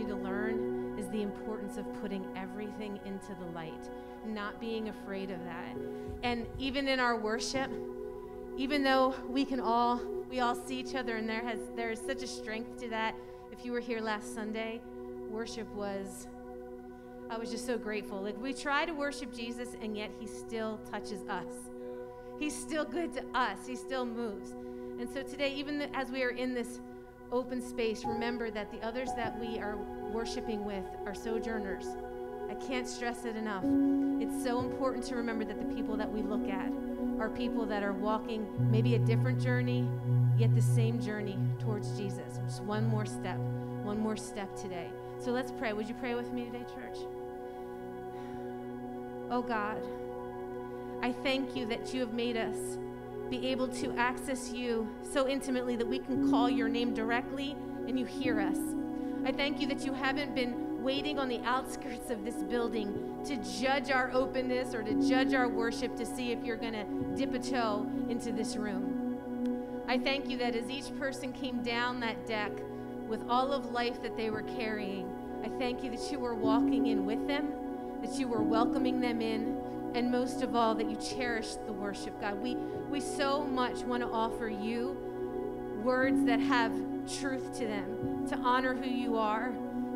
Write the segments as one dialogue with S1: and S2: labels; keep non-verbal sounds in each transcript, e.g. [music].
S1: need to learn is the importance of putting everything into the light, not being afraid of that. And even in our worship, even though we can all we all see each other and there has there is such a strength to that. If you were here last Sunday, worship was I was just so grateful. Like we try to worship Jesus and yet he still touches us. He's still good to us. He still moves. And so today, even as we are in this open space, remember that the others that we are worshiping with are sojourners. I can't stress it enough. It's so important to remember that the people that we look at are people that are walking maybe a different journey, yet the same journey towards Jesus. Just one more step, one more step today. So let's pray. Would you pray with me today, church? Oh God. I thank you that you have made us be able to access you so intimately that we can call your name directly and you hear us. I thank you that you haven't been waiting on the outskirts of this building to judge our openness or to judge our worship to see if you're going to dip a toe into this room. I thank you that as each person came down that deck with all of life that they were carrying, I thank you that you were walking in with them, that you were welcoming them in, and most of all, that you cherish the worship, God. We, we so much want to offer you words that have truth to them, to honor who you are,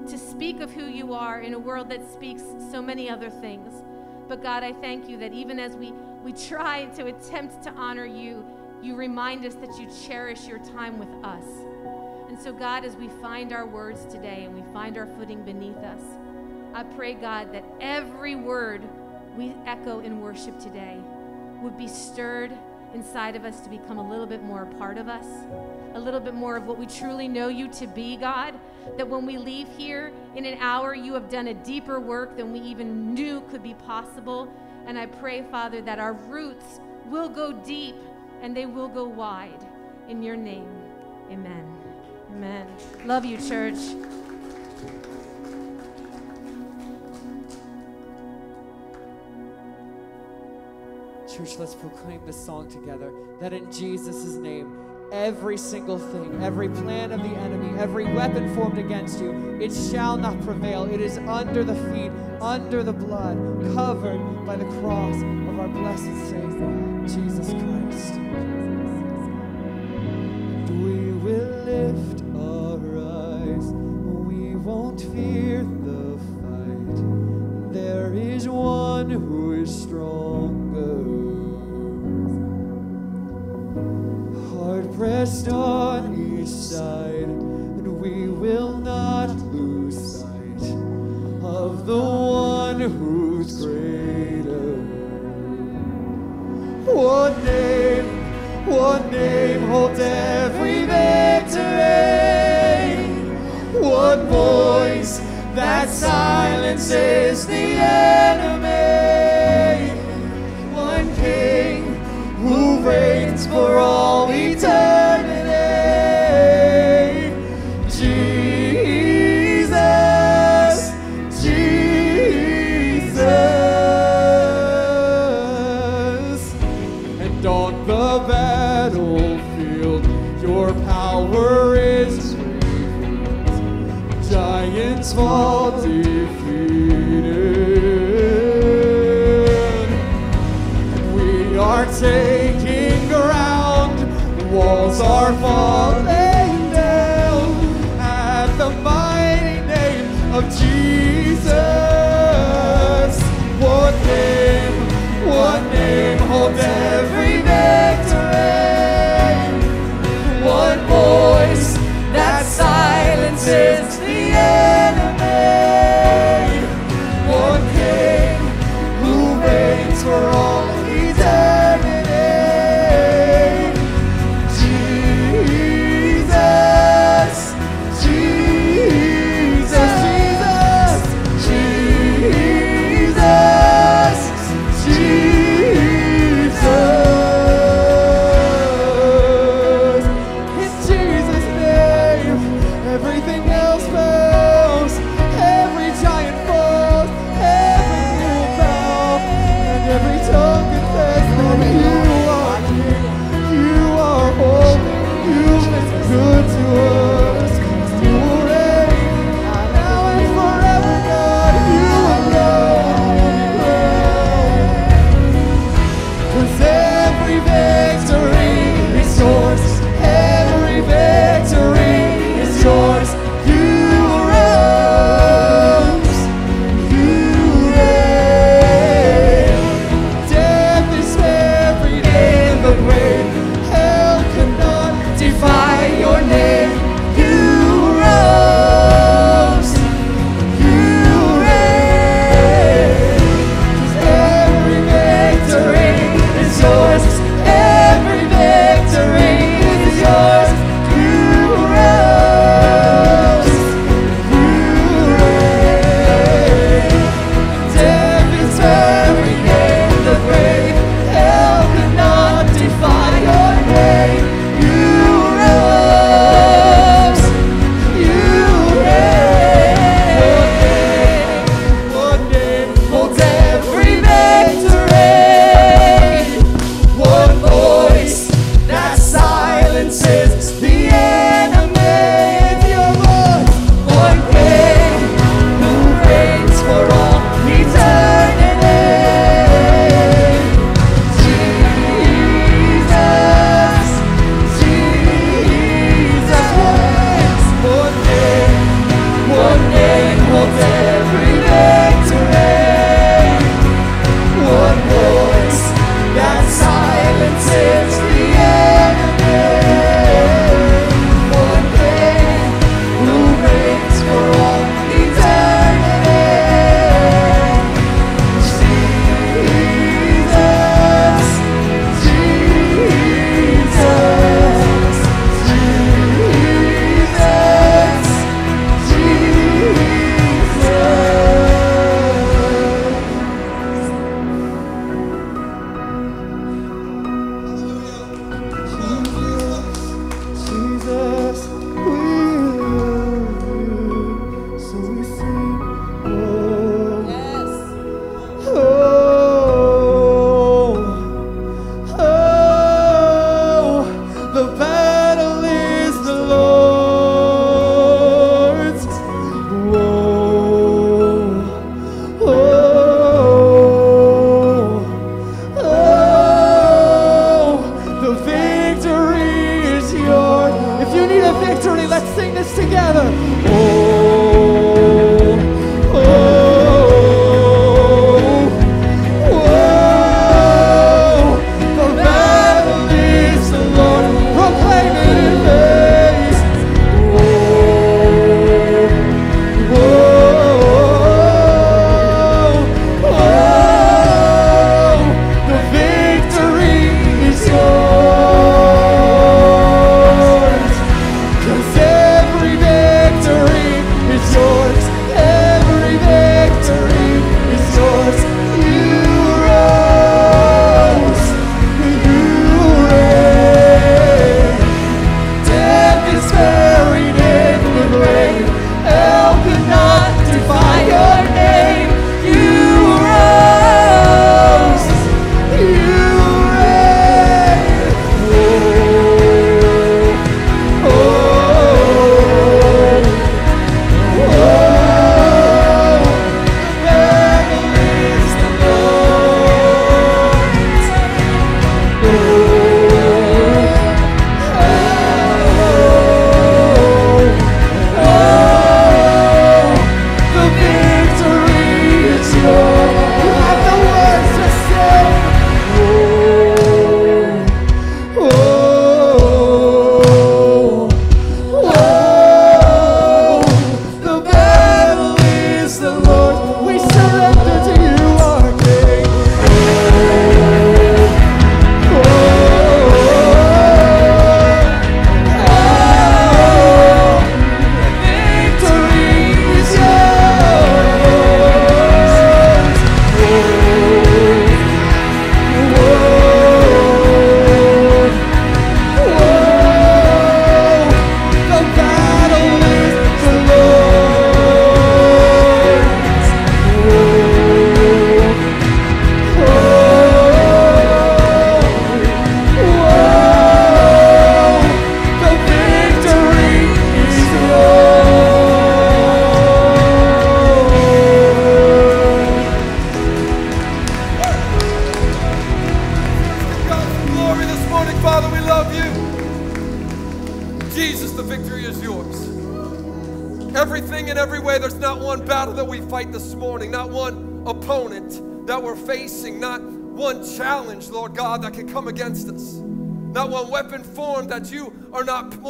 S1: to speak of who you are in a world that speaks so many other things. But God, I thank you that even as we, we try to attempt to honor you, you remind us that you cherish your time with us. And so, God, as we find our words today and we find our footing beneath us, I pray, God, that every word we echo in worship today would be stirred inside of us to become a little bit more a part of us, a little bit more of what we truly know you to be, God. That when we leave here in an hour, you have done a deeper work than we even knew could be possible. And I pray, Father, that our roots will go deep and they will go wide. In your name, amen. Amen. Love you, church.
S2: Church, let's proclaim this song together that in Jesus' name, every single thing, every plan of the enemy, every weapon formed against you, it shall not prevail. It is under the feet, under the blood, covered by the cross of our blessed Savior,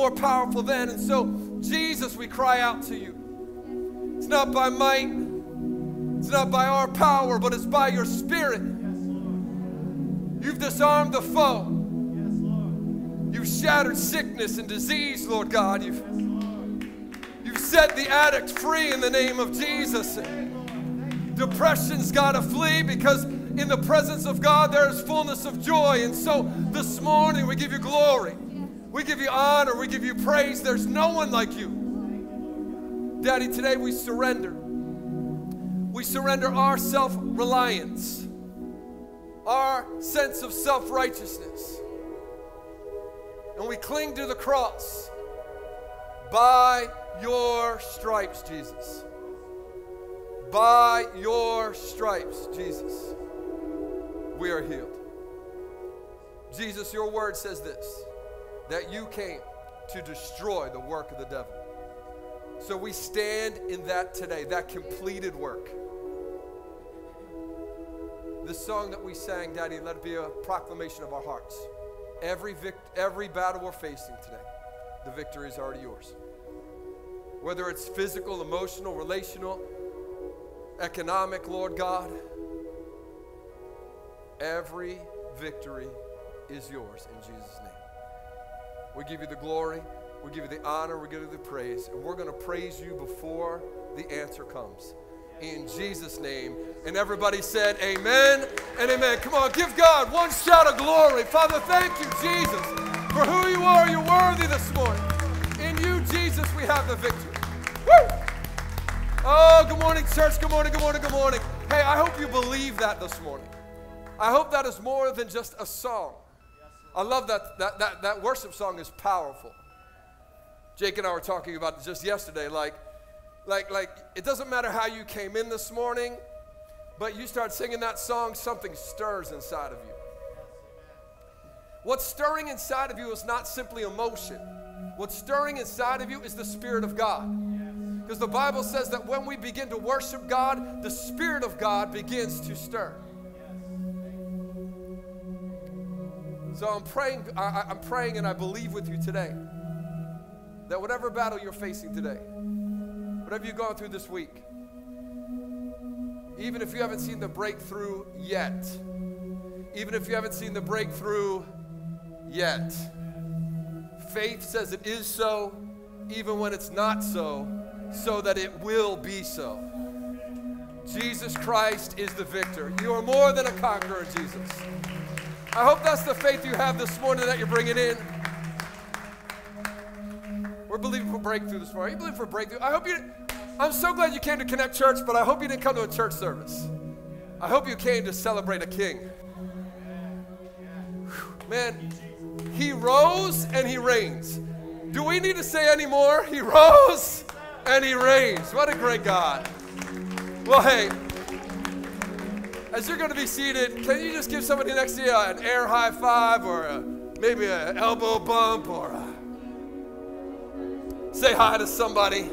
S3: more powerful than. And so, Jesus, we cry out to you. It's not by might, it's not by our power, but it's by your spirit. Yes, You've disarmed the foe. Yes, You've shattered sickness and disease, Lord God. You've, you've set the addict free in the name of Jesus. Depression's got to flee because in the presence of God there is fullness of joy. And so this morning we give you glory. We give you honor. We give you praise. There's no one like you. Daddy, today we surrender. We surrender our self reliance, our sense of self righteousness. And we cling to the cross by your stripes, Jesus. By your stripes, Jesus, we are healed. Jesus, your word says this that you came to destroy the work of the devil. So we stand in that today, that completed work. The song that we sang, Daddy, let it be a proclamation of our hearts. Every, vict- every battle we're facing today, the victory is already yours. Whether it's physical, emotional, relational, economic, Lord God, every victory is yours in Jesus' name. We give you the glory, we give you the honor, we give you the praise, and we're going to praise you before the answer comes. In Jesus' name. And everybody said, Amen and Amen. Come on, give God one shout of glory. Father, thank you, Jesus, for who you are. You're worthy this morning. In you, Jesus, we have the victory. Woo! Oh, good morning, church. Good morning, good morning, good morning. Hey, I hope you believe that this morning. I hope that is more than just a song. I love that, that, that, that worship song is powerful. Jake and I were talking about it just yesterday. Like, like, like, it doesn't matter how you came in this morning, but you start singing that song, something stirs inside of you. What's stirring inside of you is not simply emotion. What's stirring inside of you is the Spirit of God. Because the Bible says that when we begin to worship God, the Spirit of God begins to stir. So I'm praying, I, am praying and I believe with you today that whatever battle you're facing today, whatever you've gone through this week, even if you haven't seen the breakthrough yet, even if you haven't seen the breakthrough yet, faith says it is so, even when it's not so, so that it will be so. Jesus Christ is the victor. You are more than a conqueror, Jesus. I hope that's the faith you have this morning that you're bringing in. We're believing for breakthrough this morning. Are you believing for breakthrough? I hope you. I'm so glad you came to Connect Church, but I hope you didn't come to a church service. I hope you came to celebrate a king. Man, he rose and he reigns. Do we need to say any more? He rose and he reigns. What a great God. Well, hey, as you're going to be seated, can you just give somebody next to you an air high five or a, maybe an elbow bump or a, say hi to somebody?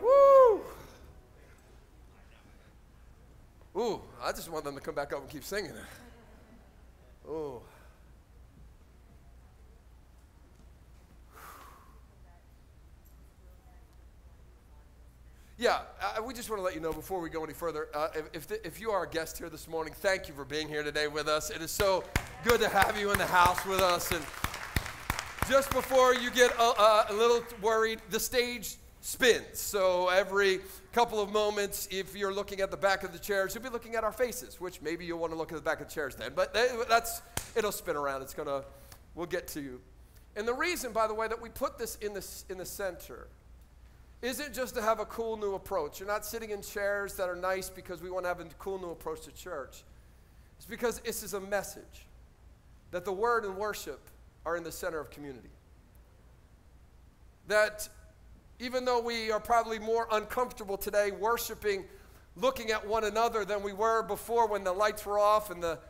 S3: Woo! Ooh, I just want them to come back up and keep singing. Ooh. Yeah, uh, we just want to let you know before we go any further uh, if, if, the, if, you are a guest here this morning, thank you for being here today with us. It is so good to have you in the house with us. And just before you get a, a little worried, the stage spins. So every couple of moments, if you're looking at the back of the chairs, you'll be looking at our faces, which maybe you'll want to look at the back of the chairs then. But that's, it'll spin around. It's to, we'll get to you. And the reason, by the way, that we put this in the, in the center isn't just to have a cool new approach. You're not sitting in chairs that are nice because we want to have a cool new approach to church. It's because this is a message that the word and worship are in the center of community. That even though we are probably more uncomfortable today worshiping, looking at one another than we were before when the lights were off and the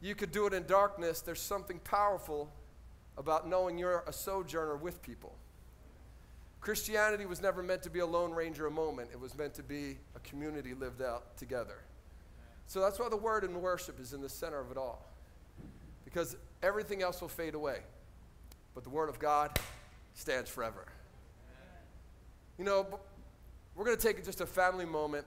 S3: you could do it in darkness, there's something powerful about knowing you're a sojourner with people Christianity was never meant to be a Lone Ranger a moment, it was meant to be a community lived out together. So that's why the word and worship is in the center of it all. Because everything else will fade away, but the word of God stands forever. You know, we're going to take just a family moment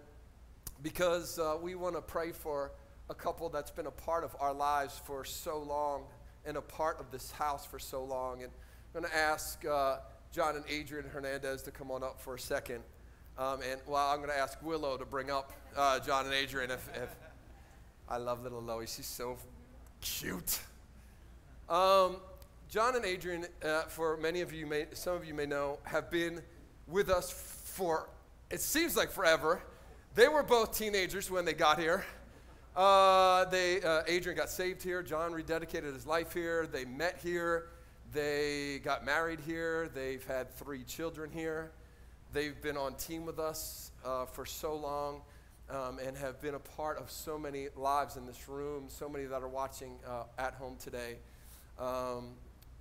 S3: because uh, we want to pray for a couple that's been a part of our lives for so long and a part of this house for so long. And I'm going to ask uh, John and Adrian Hernandez to come on up for a second. Um, and well, I'm going to ask Willow to bring up uh, John and Adrian. If, if I love little Loie, she's so cute. Um, John and Adrian, uh, for many of you, may, some of you may know, have been with us for it seems like forever. They were both teenagers when they got here. Uh, they, uh, Adrian got saved here. John rededicated his life here. They met here. They got married here. They've had three children here. They've been on team with us uh, for so long um, and have been a part of so many lives in this room, so many that are watching uh, at home today. Um,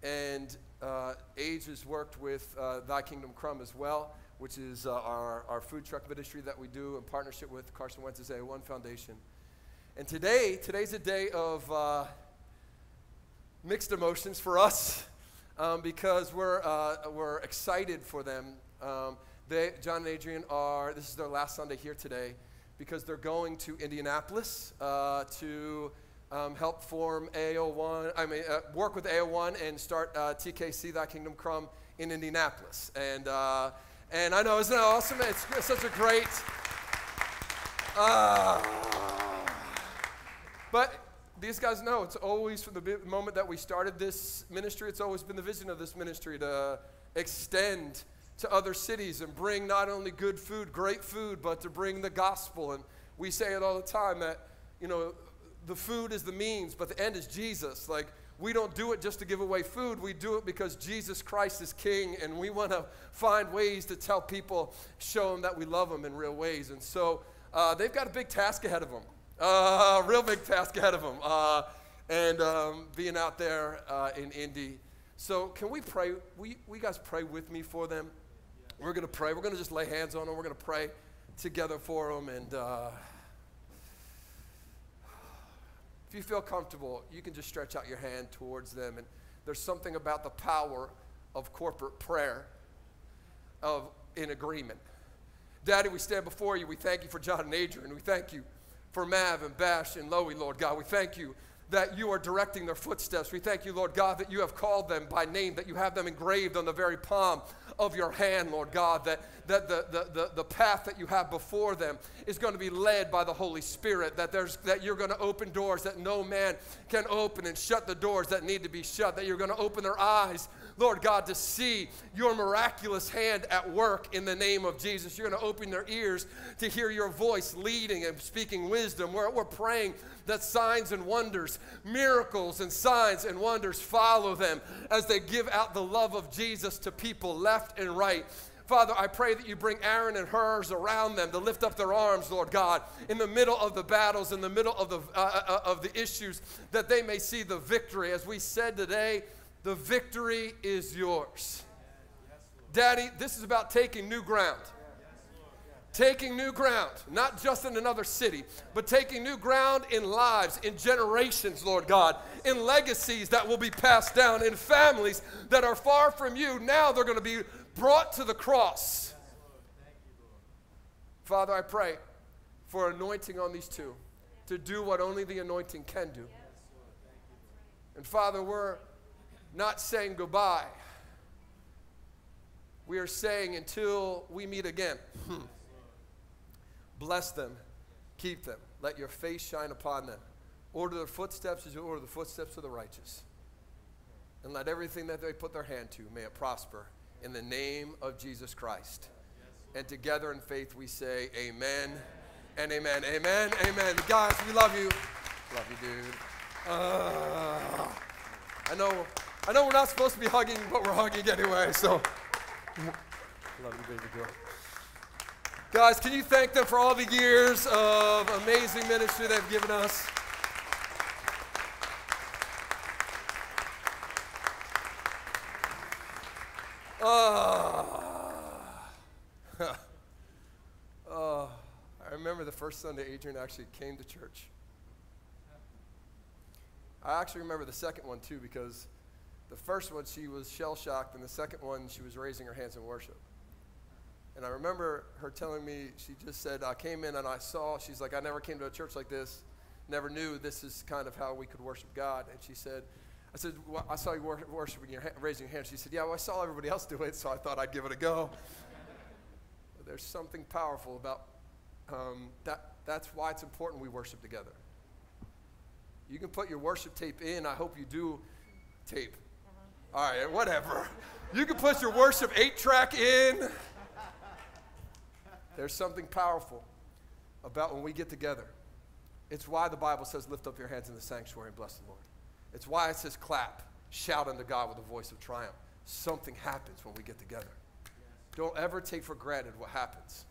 S3: and uh, Age has worked with uh, Thy Kingdom Crumb as well which is uh, our, our food truck ministry that we do in partnership with Carson Wentz's AO1 Foundation. And today, today's a day of uh, mixed emotions for us um, because we're, uh, we're excited for them. Um, they, John and Adrian are, this is their last Sunday here today because they're going to Indianapolis uh, to um, help form AO1, I mean, uh, work with AO1 and start uh, TKC, Thy Kingdom Come, in Indianapolis. And and I know, isn't that awesome? It's, it's such a great. Uh, but these guys know it's always from the moment that we started this ministry, it's always been the vision of this ministry to extend to other cities and bring not only good food, great food, but to bring the gospel. And we say it all the time that, you know, the food is the means, but the end is Jesus. Like, we don't do it just to give away food. We do it because Jesus Christ is King, and we want to find ways to tell people, show them that we love them in real ways. And so uh, they've got a big task ahead of them, uh, real big task ahead of them, uh, and um, being out there uh, in Indy. So can we pray? We, we guys pray with me for them. We're going to pray. We're going to just lay hands on them. We're going to pray together for them, and. Uh, if you feel comfortable, you can just stretch out your hand towards them. And there's something about the power of corporate prayer, of in agreement. Daddy, we stand before you. We thank you for John and Adrian. We thank you for Mav and Bash and Loie, Lord God. We thank you that you are directing their footsteps. We thank you, Lord God, that you have called them by name, that you have them engraved on the very palm of your hand, Lord God, that, that the, the, the, the path that you have before them is going to be led by the Holy Spirit, that, there's, that you're going to open doors that no man can open and shut the doors that need to be shut, that you're going to open their eyes Lord God, to see your miraculous hand at work in the name of Jesus. You're going to open their ears to hear your voice leading and speaking wisdom. We're, we're praying that signs and wonders, miracles and signs and wonders follow them as they give out the love of Jesus to people left and right. Father, I pray that you bring Aaron and Hurs around them to lift up their arms, Lord God, in the middle of the battles, in the middle of the, uh, uh, of the issues, that they may see the victory. As we said today, the victory is yours. Daddy, this is about taking new ground taking new ground, not just in another city, but taking new ground in lives, in generations, Lord God, in legacies that will be passed down, in families that are far from you. Now they're going to be brought to the cross. Father, I pray for anointing on these two to do what only the anointing can do. And Father, we're not saying goodbye. We are saying until we meet again. Hmm, bless them, keep them, let your face shine upon them. Order their footsteps as you order the footsteps of the righteous. And let everything that they put their hand to, may it prosper in the name of Jesus Christ. And together in faith we say, Amen and amen. Amen. Amen. Guys, we love you. Love you, dude. Uh, I know, I know we're not supposed to be hugging, but we're hugging anyway. So, love you, baby girl. Guys, can you thank them for all the years of amazing ministry they've given us? Oh. [laughs] oh. I remember the first Sunday Adrian actually came to church. I actually remember the second one too because the first one she was shell shocked, and the second one she was raising her hands in worship. And I remember her telling me, she just said, I came in and I saw, she's like, I never came to a church like this, never knew this is kind of how we could worship God. And she said, I said, well, I saw you worshiping your raising your hand. She said, Yeah, well, I saw everybody else do it, so I thought I'd give it a go. There's something powerful about um, that. That's why it's important we worship together. You can put your worship tape in. I hope you do tape. Uh-huh. All right, whatever. You can put your worship eight track in. There's something powerful about when we get together. It's why the Bible says, Lift up your hands in the sanctuary and bless the Lord. It's why it says, Clap, shout unto God with a voice of triumph. Something happens when we get together. Don't ever take for granted what happens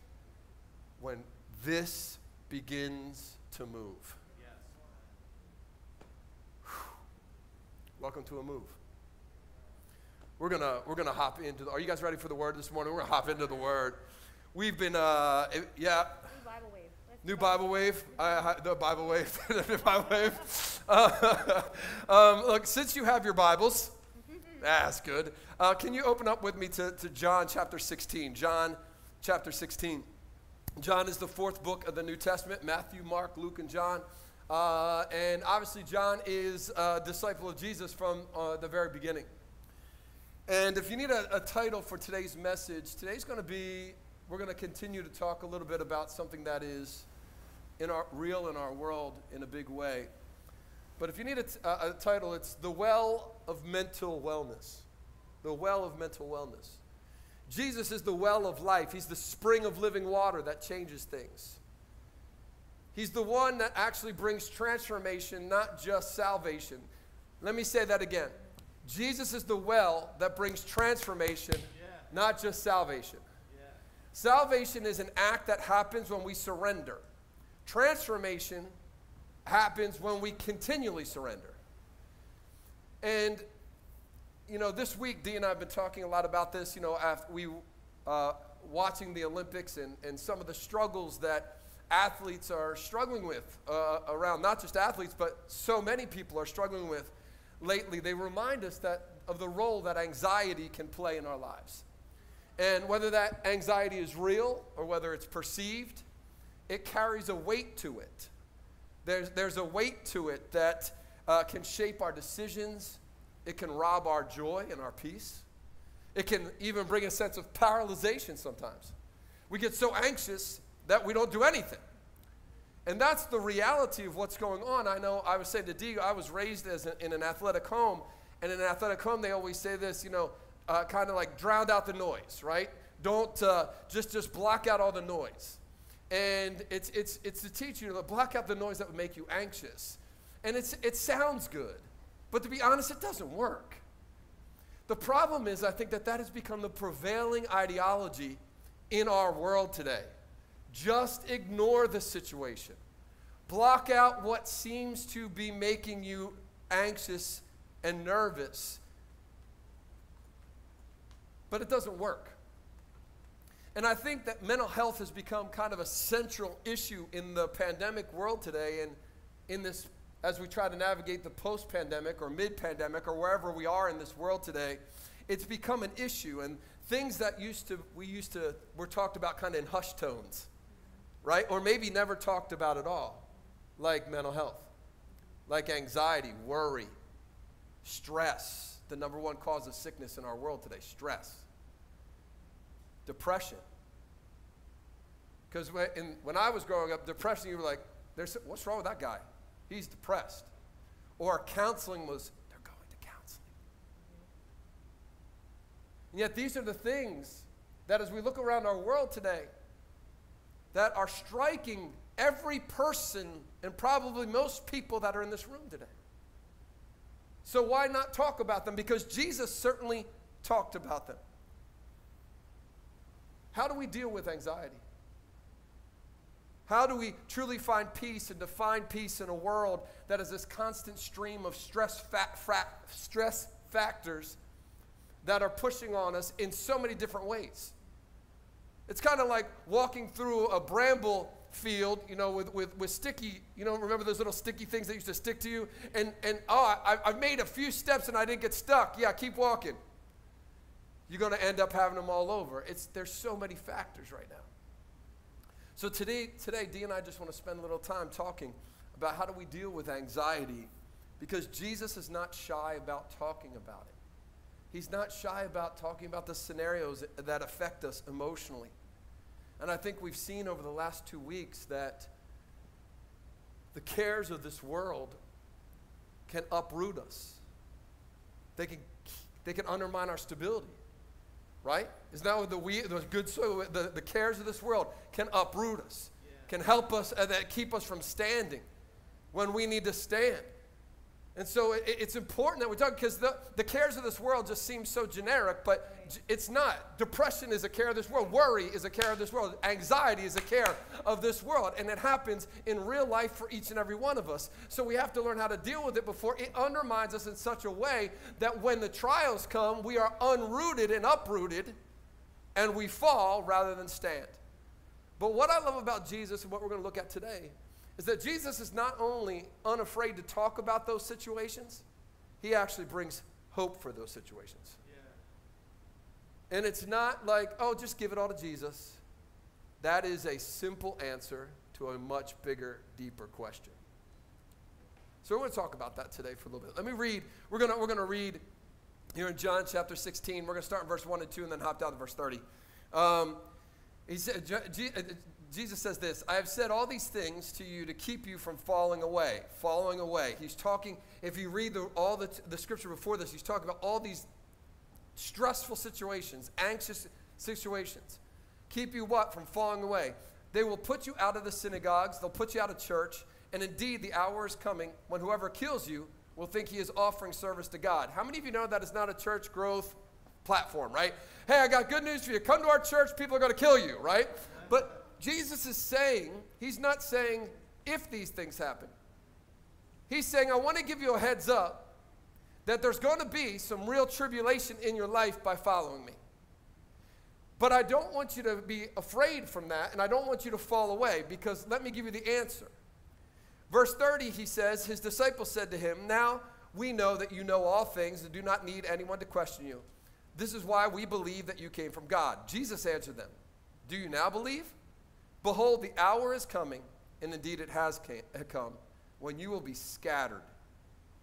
S3: when this begins to move. Welcome to a move. We're gonna we're gonna hop into. The, are you guys ready for the word this morning? We're gonna hop into the word. We've been uh yeah.
S1: New Bible wave.
S3: I, the Bible wave. [laughs] the Bible wave. Uh, [laughs] um, look, since you have your Bibles, that's good. Uh, can you open up with me to, to John chapter 16? John chapter 16. John is the fourth book of the New Testament Matthew, Mark, Luke, and John. Uh, and obviously, John is a disciple of Jesus from uh, the very beginning. And if you need a, a title for today's message, today's going to be we're going to continue to talk a little bit about something that is in our, real in our world in a big way. But if you need a, t- a, a title, it's The Well of Mental Wellness. The Well of Mental Wellness. Jesus is the well of life, He's the spring of living water that changes things. He's the one that actually brings transformation, not just salvation. Let me say that again. Jesus is the well that brings transformation, yeah. not just salvation. Yeah. Salvation is an act that happens when we surrender. Transformation happens when we continually surrender. And, you know, this week, Dee and I have been talking a lot about this, you know, after we, uh, watching the Olympics and, and some of the struggles that athletes are struggling with uh, around, not just athletes, but so many people are struggling with lately, they remind us that of the role that anxiety can play in our lives. And whether that anxiety is real or whether it's perceived, it carries a weight to it. There's, there's a weight to it that uh, can shape our decisions, it can rob our joy and our peace. It can even bring a sense of paralyzation sometimes. We get so anxious that we don't do anything. And that's the reality of what's going on. I know I was saying to Dee, I was raised as a, in an athletic home, and in an athletic home, they always say this, you know, uh, kind of like drown out the noise, right? Don't uh, just just block out all the noise. And it's it's it's to teach you to block out the noise that would make you anxious. And it's it sounds good, but to be honest, it doesn't work. The problem is, I think that that has become the prevailing ideology in our world today. Just ignore the situation. Block out what seems to be making you anxious and nervous. But it doesn't work. And I think that mental health has become kind of a central issue in the pandemic world today and in this as we try to navigate the post-pandemic or mid-pandemic or wherever we are in this world today, it's become an issue and things that used to we used to were talked about kind of in hushed tones right? Or maybe never talked about at all, like mental health, like anxiety, worry, stress, the number one cause of sickness in our world today stress, depression. Because when, when I was growing up, depression, you were like, There's, what's wrong with that guy? He's depressed. Or counseling was, they're going to counseling. And yet, these are the things that as we look around our world today, that are striking every person and probably most people that are in this room today. So, why not talk about them? Because Jesus certainly talked about them. How do we deal with anxiety? How do we truly find peace and define peace in a world that is this constant stream of stress, fa- stress factors that are pushing on us in so many different ways? It's kind of like walking through a bramble field, you know, with, with, with sticky, you know, remember those little sticky things that used to stick to you? And, and oh, I, I've made a few steps and I didn't get stuck. Yeah, keep walking. You're going to end up having them all over. It's, there's so many factors right now. So today, today, Dee and I just want to spend a little time talking about how do we deal with anxiety because Jesus is not shy about talking about it. He's not shy about talking about the scenarios that affect us emotionally. And I think we've seen over the last two weeks that the cares of this world can uproot us. They can, they can undermine our stability. Right? Isn't that what the, we, the good soil, the, the cares of this world can uproot us, yeah. can help us, uh, that keep us from standing when we need to stand. And so it, it's important that we talk because the, the cares of this world just seem so generic, but it's not. Depression is a care of this world. Worry is a care of this world. Anxiety is a care of this world. And it happens in real life for each and every one of us. So we have to learn how to deal with it before it undermines us in such a way that when the trials come, we are unrooted and uprooted and we fall rather than stand. But what I love about Jesus and what we're going to look at today is that Jesus is not only unafraid to talk about those situations, he actually brings hope for those situations. Yeah. And it's not like, oh, just give it all to Jesus. That is a simple answer to a much bigger, deeper question. So we're going to talk about that today for a little bit. Let me read. We're going to, we're going to read here in John chapter 16. We're going to start in verse 1 and 2 and then hop down to verse 30. Um, he said, Jesus says this I have said all these things to you to keep you from falling away. Falling away. He's talking, if you read the, all the, the scripture before this, he's talking about all these stressful situations, anxious situations. Keep you what? From falling away. They will put you out of the synagogues, they'll put you out of church, and indeed the hour is coming when whoever kills you will think he is offering service to God. How many of you know that is not a church growth platform, right? Hey, I got good news for you. Come to our church, people are going to kill you, right? But Jesus is saying, He's not saying if these things happen. He's saying, I want to give you a heads up that there's going to be some real tribulation in your life by following me. But I don't want you to be afraid from that, and I don't want you to fall away because let me give you the answer. Verse 30, he says, His disciples said to him, Now we know that you know all things and do not need anyone to question you. This is why we believe that you came from God. Jesus answered them, Do you now believe? Behold, the hour is coming, and indeed it has come, when you will be scattered,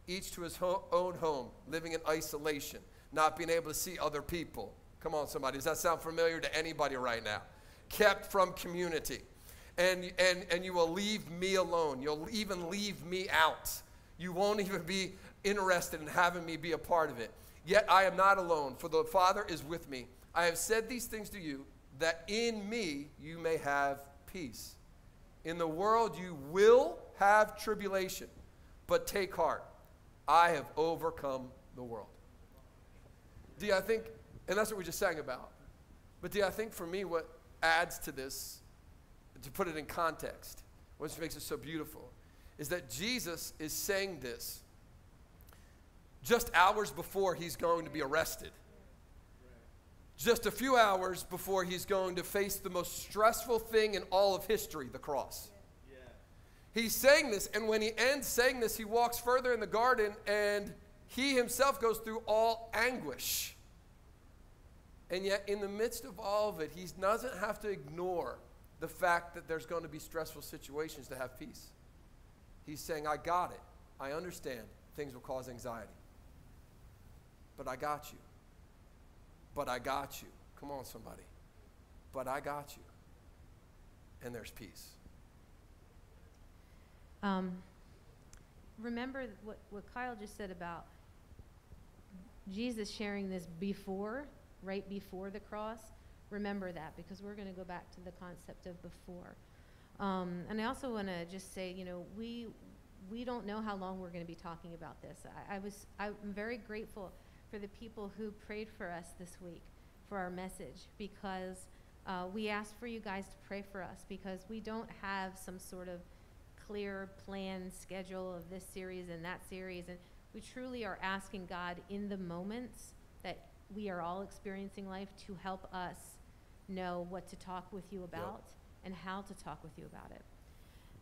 S3: each to his own home, living in isolation, not being able to see other people. Come on, somebody. Does that sound familiar to anybody right now? Kept from community. And, and, and you will leave me alone. You'll even leave me out. You won't even be interested in having me be a part of it. Yet I am not alone, for the Father is with me. I have said these things to you, that in me you may have peace. In the world you will have tribulation, but take heart. I have overcome the world. Do I think, and that's what we just sang about, but do I think for me what adds to this, to put it in context, what makes it so beautiful, is that Jesus is saying this just hours before he's going to be arrested just a few hours before he's going to face the most stressful thing in all of history the cross. Yeah. He's saying this, and when he ends saying this, he walks further in the garden and he himself goes through all anguish. And yet, in the midst of all of it, he doesn't have to ignore the fact that there's going to be stressful situations to have peace. He's saying, I got it. I understand things will cause anxiety. But I got you. But I got you. Come on, somebody. But I got you. And there's peace.
S1: Um, remember what, what Kyle just said about Jesus sharing this before, right before the cross? Remember that because we're going to go back to the concept of before. Um, and I also want to just say, you know, we we don't know how long we're going to be talking about this. I, I was I'm very grateful for the people who prayed for us this week for our message because uh, we asked for you guys to pray for us because we don't have some sort of clear plan schedule of this series and that series and we truly are asking God in the moments that we are all experiencing life to help us know what to talk with you about and how to talk with you about it.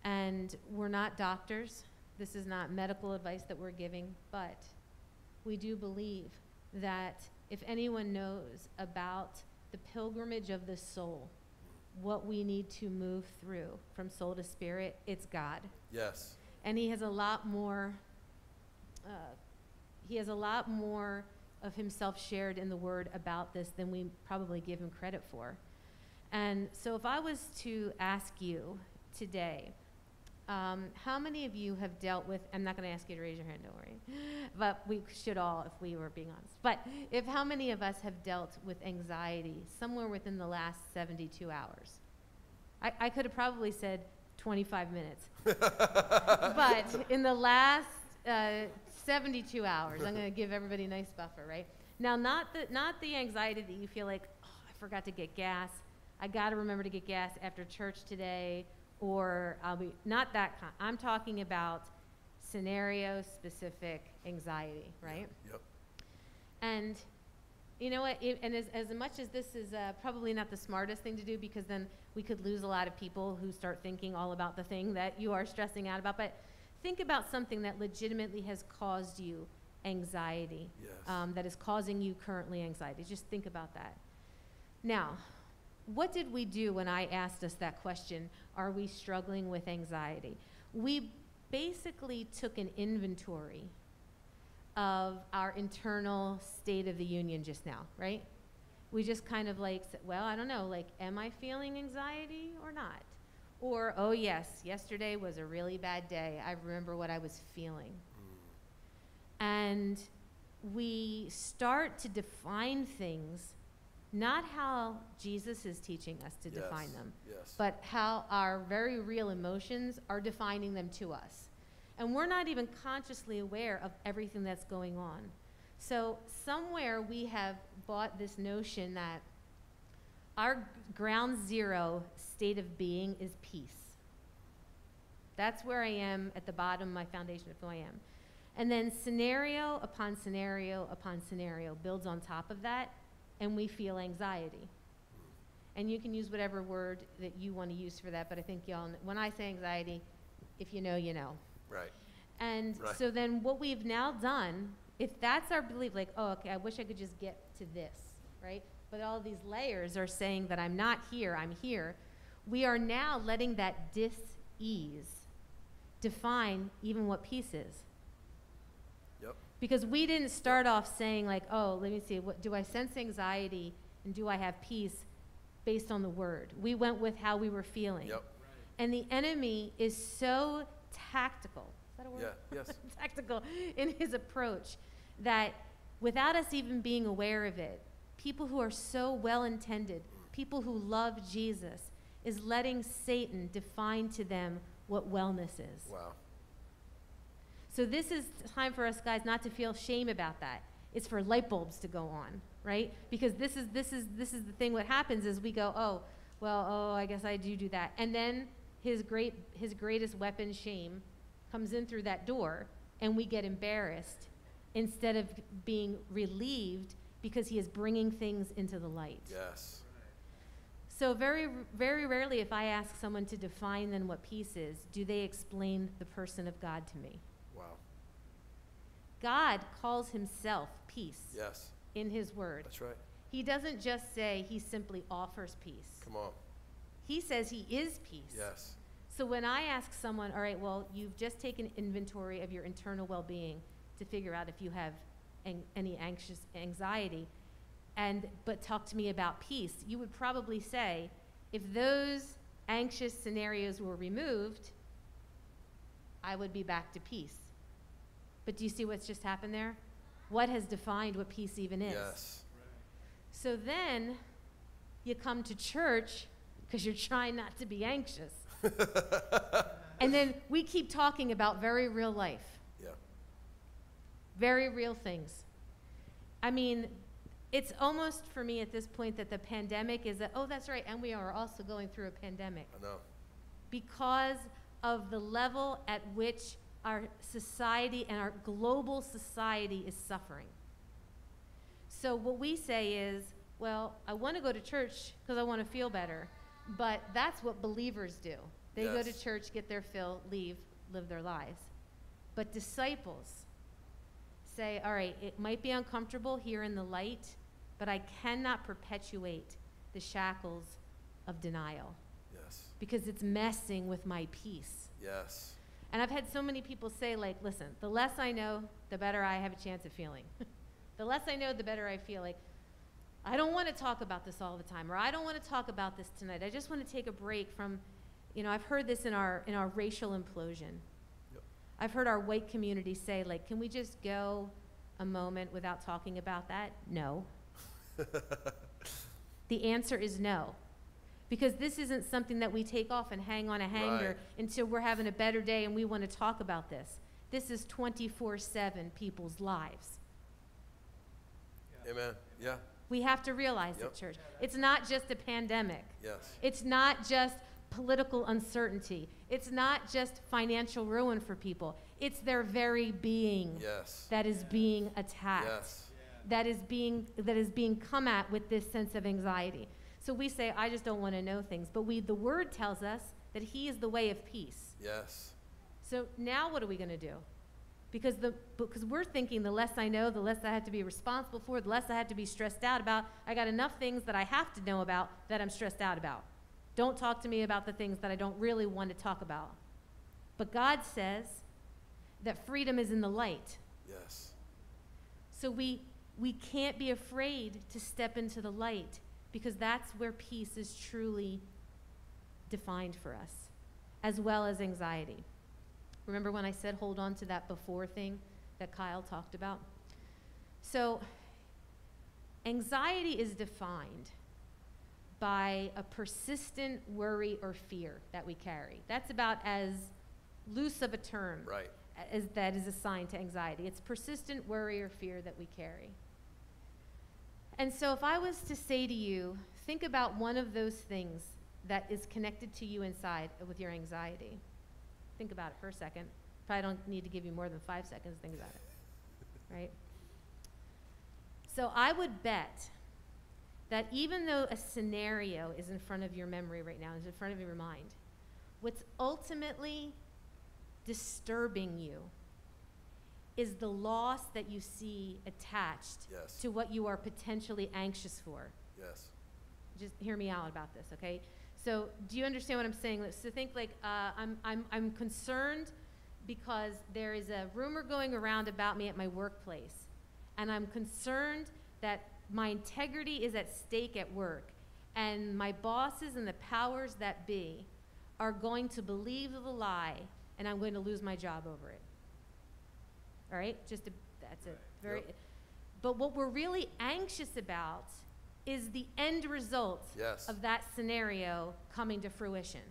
S1: And we're not doctors. This is not medical advice that we're giving, but we do believe that if anyone knows about the pilgrimage of the soul, what we need to move through from soul to spirit, it's God.
S3: Yes.
S1: And He has a lot more. Uh, he has a lot more of himself shared in the word about this than we probably give him credit for. And so, if I was to ask you today, um, how many of you have dealt with? I'm not going to ask you to raise your hand, don't worry. But we should all, if we were being honest. But if how many of us have dealt with anxiety somewhere within the last 72 hours? I, I could have probably said 25 minutes. [laughs] but in the last uh, 72 hours, I'm going to give everybody a nice buffer, right? Now, not the, not the anxiety that you feel like, oh, I forgot to get gas. I got to remember to get gas after church today or I'll be not that kind. I'm talking about scenario specific anxiety, right?
S3: Yep.
S1: And you know what? It, and as, as much as this is uh, probably not the smartest thing to do, because then we could lose a lot of people who start thinking all about the thing that you are stressing out about. But think about something that legitimately has caused you anxiety,
S3: Yes.
S1: um, that is causing you currently anxiety. Just think about that. Now, what did we do when I asked us that question? Are we struggling with anxiety? We basically took an inventory of our internal state of the union just now, right? We just kind of like, said, well, I don't know, like, am I feeling anxiety or not? Or, oh, yes, yesterday was a really bad day. I remember what I was feeling. Mm. And we start to define things not how Jesus is teaching us to define them,
S3: Yes.
S1: but how our very real emotions are defining them to us. And we're not even consciously aware of everything that's going on. So, somewhere we have bought this notion that our ground zero state of being is peace. That's where I am at the bottom, of my foundation of who I am. And then scenario upon scenario upon scenario builds on top of that, and we feel anxiety. And you can use whatever word that you want to use for that, but I think y'all, when I say anxiety, if you know, you know.
S3: right.
S1: And
S3: Right.
S1: so then what we've now done, if that's our belief, like, oh, okay, I wish I could just get to this, right? But all these layers are saying that I'm not here, I'm here. We are now letting that dis-ease define even what peace is. Because we didn't start off saying like, oh, let me see, what, do I sense anxiety and do I have peace based on the word? We went with how we were feeling.
S3: Yep.
S1: And the enemy is so tactical. Is that a word?
S3: Yeah. Yes. [laughs]
S1: tactical in his approach that without us even being aware of it, people who are so well intended, people who love Jesus, is letting Satan define to them what wellness is.
S3: Wow.
S1: So this is time for us guys not to feel shame about that. It's for light bulbs to go on, right? Because this is this is this is the thing what happens is we go, "Oh, well, oh, I guess I do do that." And then his great his greatest weapon shame comes in through that door and we get embarrassed instead of being relieved because he is bringing things into the light.
S3: Yes.
S1: So very very rarely if I ask someone to define then what peace is, do they explain the person of God to me?
S3: Wow.
S1: God calls himself peace
S3: Yes.
S1: in his word.
S3: That's right.
S1: He doesn't just say he simply offers peace.
S3: Come on.
S1: He says he is peace.
S3: Yes.
S1: So when I ask someone, all right, well, you've just taken inventory of your internal well-being to figure out if you have an- any anxious anxiety, and but talk to me about peace, you would probably say, if those anxious scenarios were removed, I would be back to peace. But do you see what's just happened there? What has defined what peace even is?
S3: Yes.
S1: So then you come to church because you're trying not to be anxious. [laughs] and then we keep talking about very real life,
S3: Yeah.
S1: very real things. I mean, it's almost for me at this point that the pandemic is that, oh, that's right, and we are also going through a pandemic
S3: I know.
S1: because of the level at which our society and our global society is suffering. So what we say is, well, I want to go to church because I want to feel better. But that's what believers do. They go to church, get their fill, leave, live their lives. But disciples say, all right, it might be uncomfortable here in the light, but I cannot perpetuate the shackles of denial
S3: Yes.
S1: because it's messing with my peace.
S3: Yes.
S1: And I've had so many people say, like, listen, the less I know, the better I have a chance of feeling. [laughs] the less I know, the better I feel. Like, I don't want to talk about this all the time, or I don't want to talk about this tonight. I just want to take a break from, you know, I've heard this in our in our racial implosion.
S3: Yep.
S1: I've heard our white community say, like, can we just go a moment without talking about that? No. [laughs] the answer is no. Because this isn't something that we take off and hang on a hanger
S3: Right.
S1: until we're having a better day and we want to talk about this. This is 24 7 people's lives.
S3: Amen. Yeah.
S1: We have to realize
S3: Yep.
S1: it, church. It's not just a pandemic.
S3: Yes.
S1: It's not just political uncertainty. It's not just financial ruin for people. It's their very being
S3: Yes.
S1: that is being attacked.
S3: Yes.
S1: That is being that is being come at with this sense of anxiety. So we say, I just don't want to know things. But we the word tells us that he is the way of peace.
S3: Yes.
S1: So now what are we going to do? Because the because we're thinking the less I know, the less I have to be responsible for, the less I have to be stressed out about. I got enough things that I have to know about that I'm stressed out about. Don't talk to me about the things that I don't really want to talk about. But God says that freedom is in the light.
S3: Yes.
S1: So we we can't be afraid to step into the light because that's where peace is truly defined for us, as well as anxiety. Remember when I said hold on to that before thing that Kyle talked about? So anxiety is defined by a persistent worry or fear that we carry. That's about as loose of a term
S3: Right.
S1: as that is assigned to anxiety. It's persistent worry or fear that we carry. And so, if I was to say to you, think about one of those things that is connected to you inside with your anxiety. Think about it for a second. Probably don't need to give you more than five seconds to think about it. [laughs] Right? So, I would bet that even though a scenario is in front of your memory right now, is in front of your mind, what's ultimately disturbing you is the loss that you see attached
S3: Yes.
S1: to what you are potentially anxious for.
S3: Yes.
S1: Just hear me out about this, okay? So, do you understand what I'm saying? So, think like uh, I'm, I'm, I'm concerned because there is a rumor going around about me at my workplace, and I'm concerned that my integrity is at stake at work, and my bosses and the powers that be are going to believe the lie, and I'm going to lose my job over it. All right? Just a, that's a very.
S3: Yep.
S1: But what we're really anxious about is the end result
S3: Yes.
S1: of that scenario coming to fruition.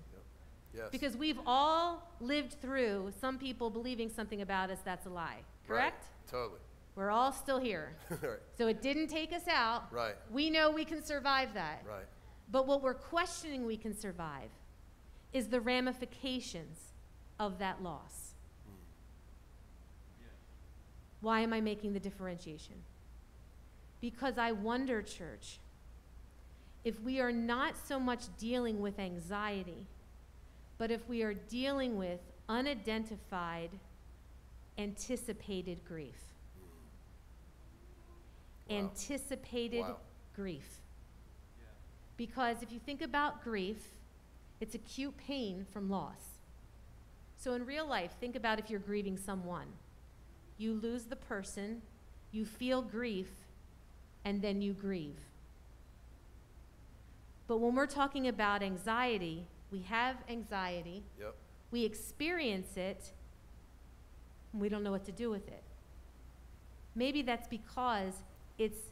S3: Yes.
S1: Because we've all lived through some people believing something about us that's a lie,
S3: Right.
S1: correct?
S3: Totally.
S1: We're all still here. [laughs]
S3: right.
S1: So it didn't take us out.
S3: Right.
S1: We know we can survive that.
S3: Right.
S1: But what we're questioning we can survive is the ramifications of that loss. Why am I making the differentiation? Because I wonder, church, if we are not so much dealing with anxiety, but if we are dealing with unidentified, anticipated grief.
S3: Wow.
S1: Anticipated
S3: Wow.
S1: grief. Because if you think about grief, it's acute pain from loss. So in real life, think about if you're grieving someone. You lose the person, you feel grief, and then you grieve. But when we're talking about anxiety, we have anxiety,
S3: Yep.
S1: we experience it, and we don't know what to do with it. Maybe that's because it's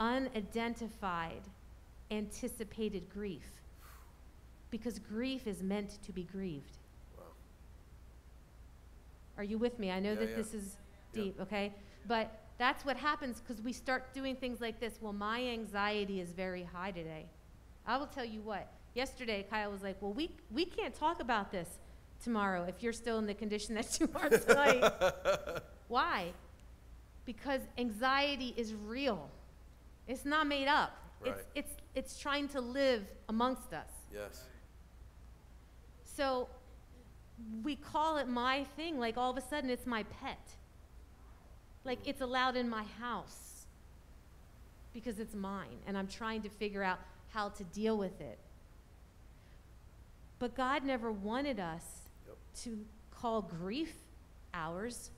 S1: unidentified, anticipated grief. Because grief is meant to be grieved.
S3: Wow.
S1: Are you with me? I know
S3: Yeah,
S1: that
S3: yeah.
S1: this is. Deep, okay? But that's what happens because we start doing things like this. Well, my anxiety is very high today. I will tell you what. Yesterday, Kyle was like, "Well, we we can't talk about this tomorrow if you're still in the condition that you are tonight." [laughs] Why? Because anxiety is real. It's not made up.
S3: Right.
S1: It's it's it's trying to live amongst us.
S3: Yes.
S1: So we call it my thing, like all of a sudden it's my pet. Like it's allowed in my house because it's mine, and I'm trying to figure out how to deal with it. But God never wanted us
S3: Yep.
S1: to call grief ours.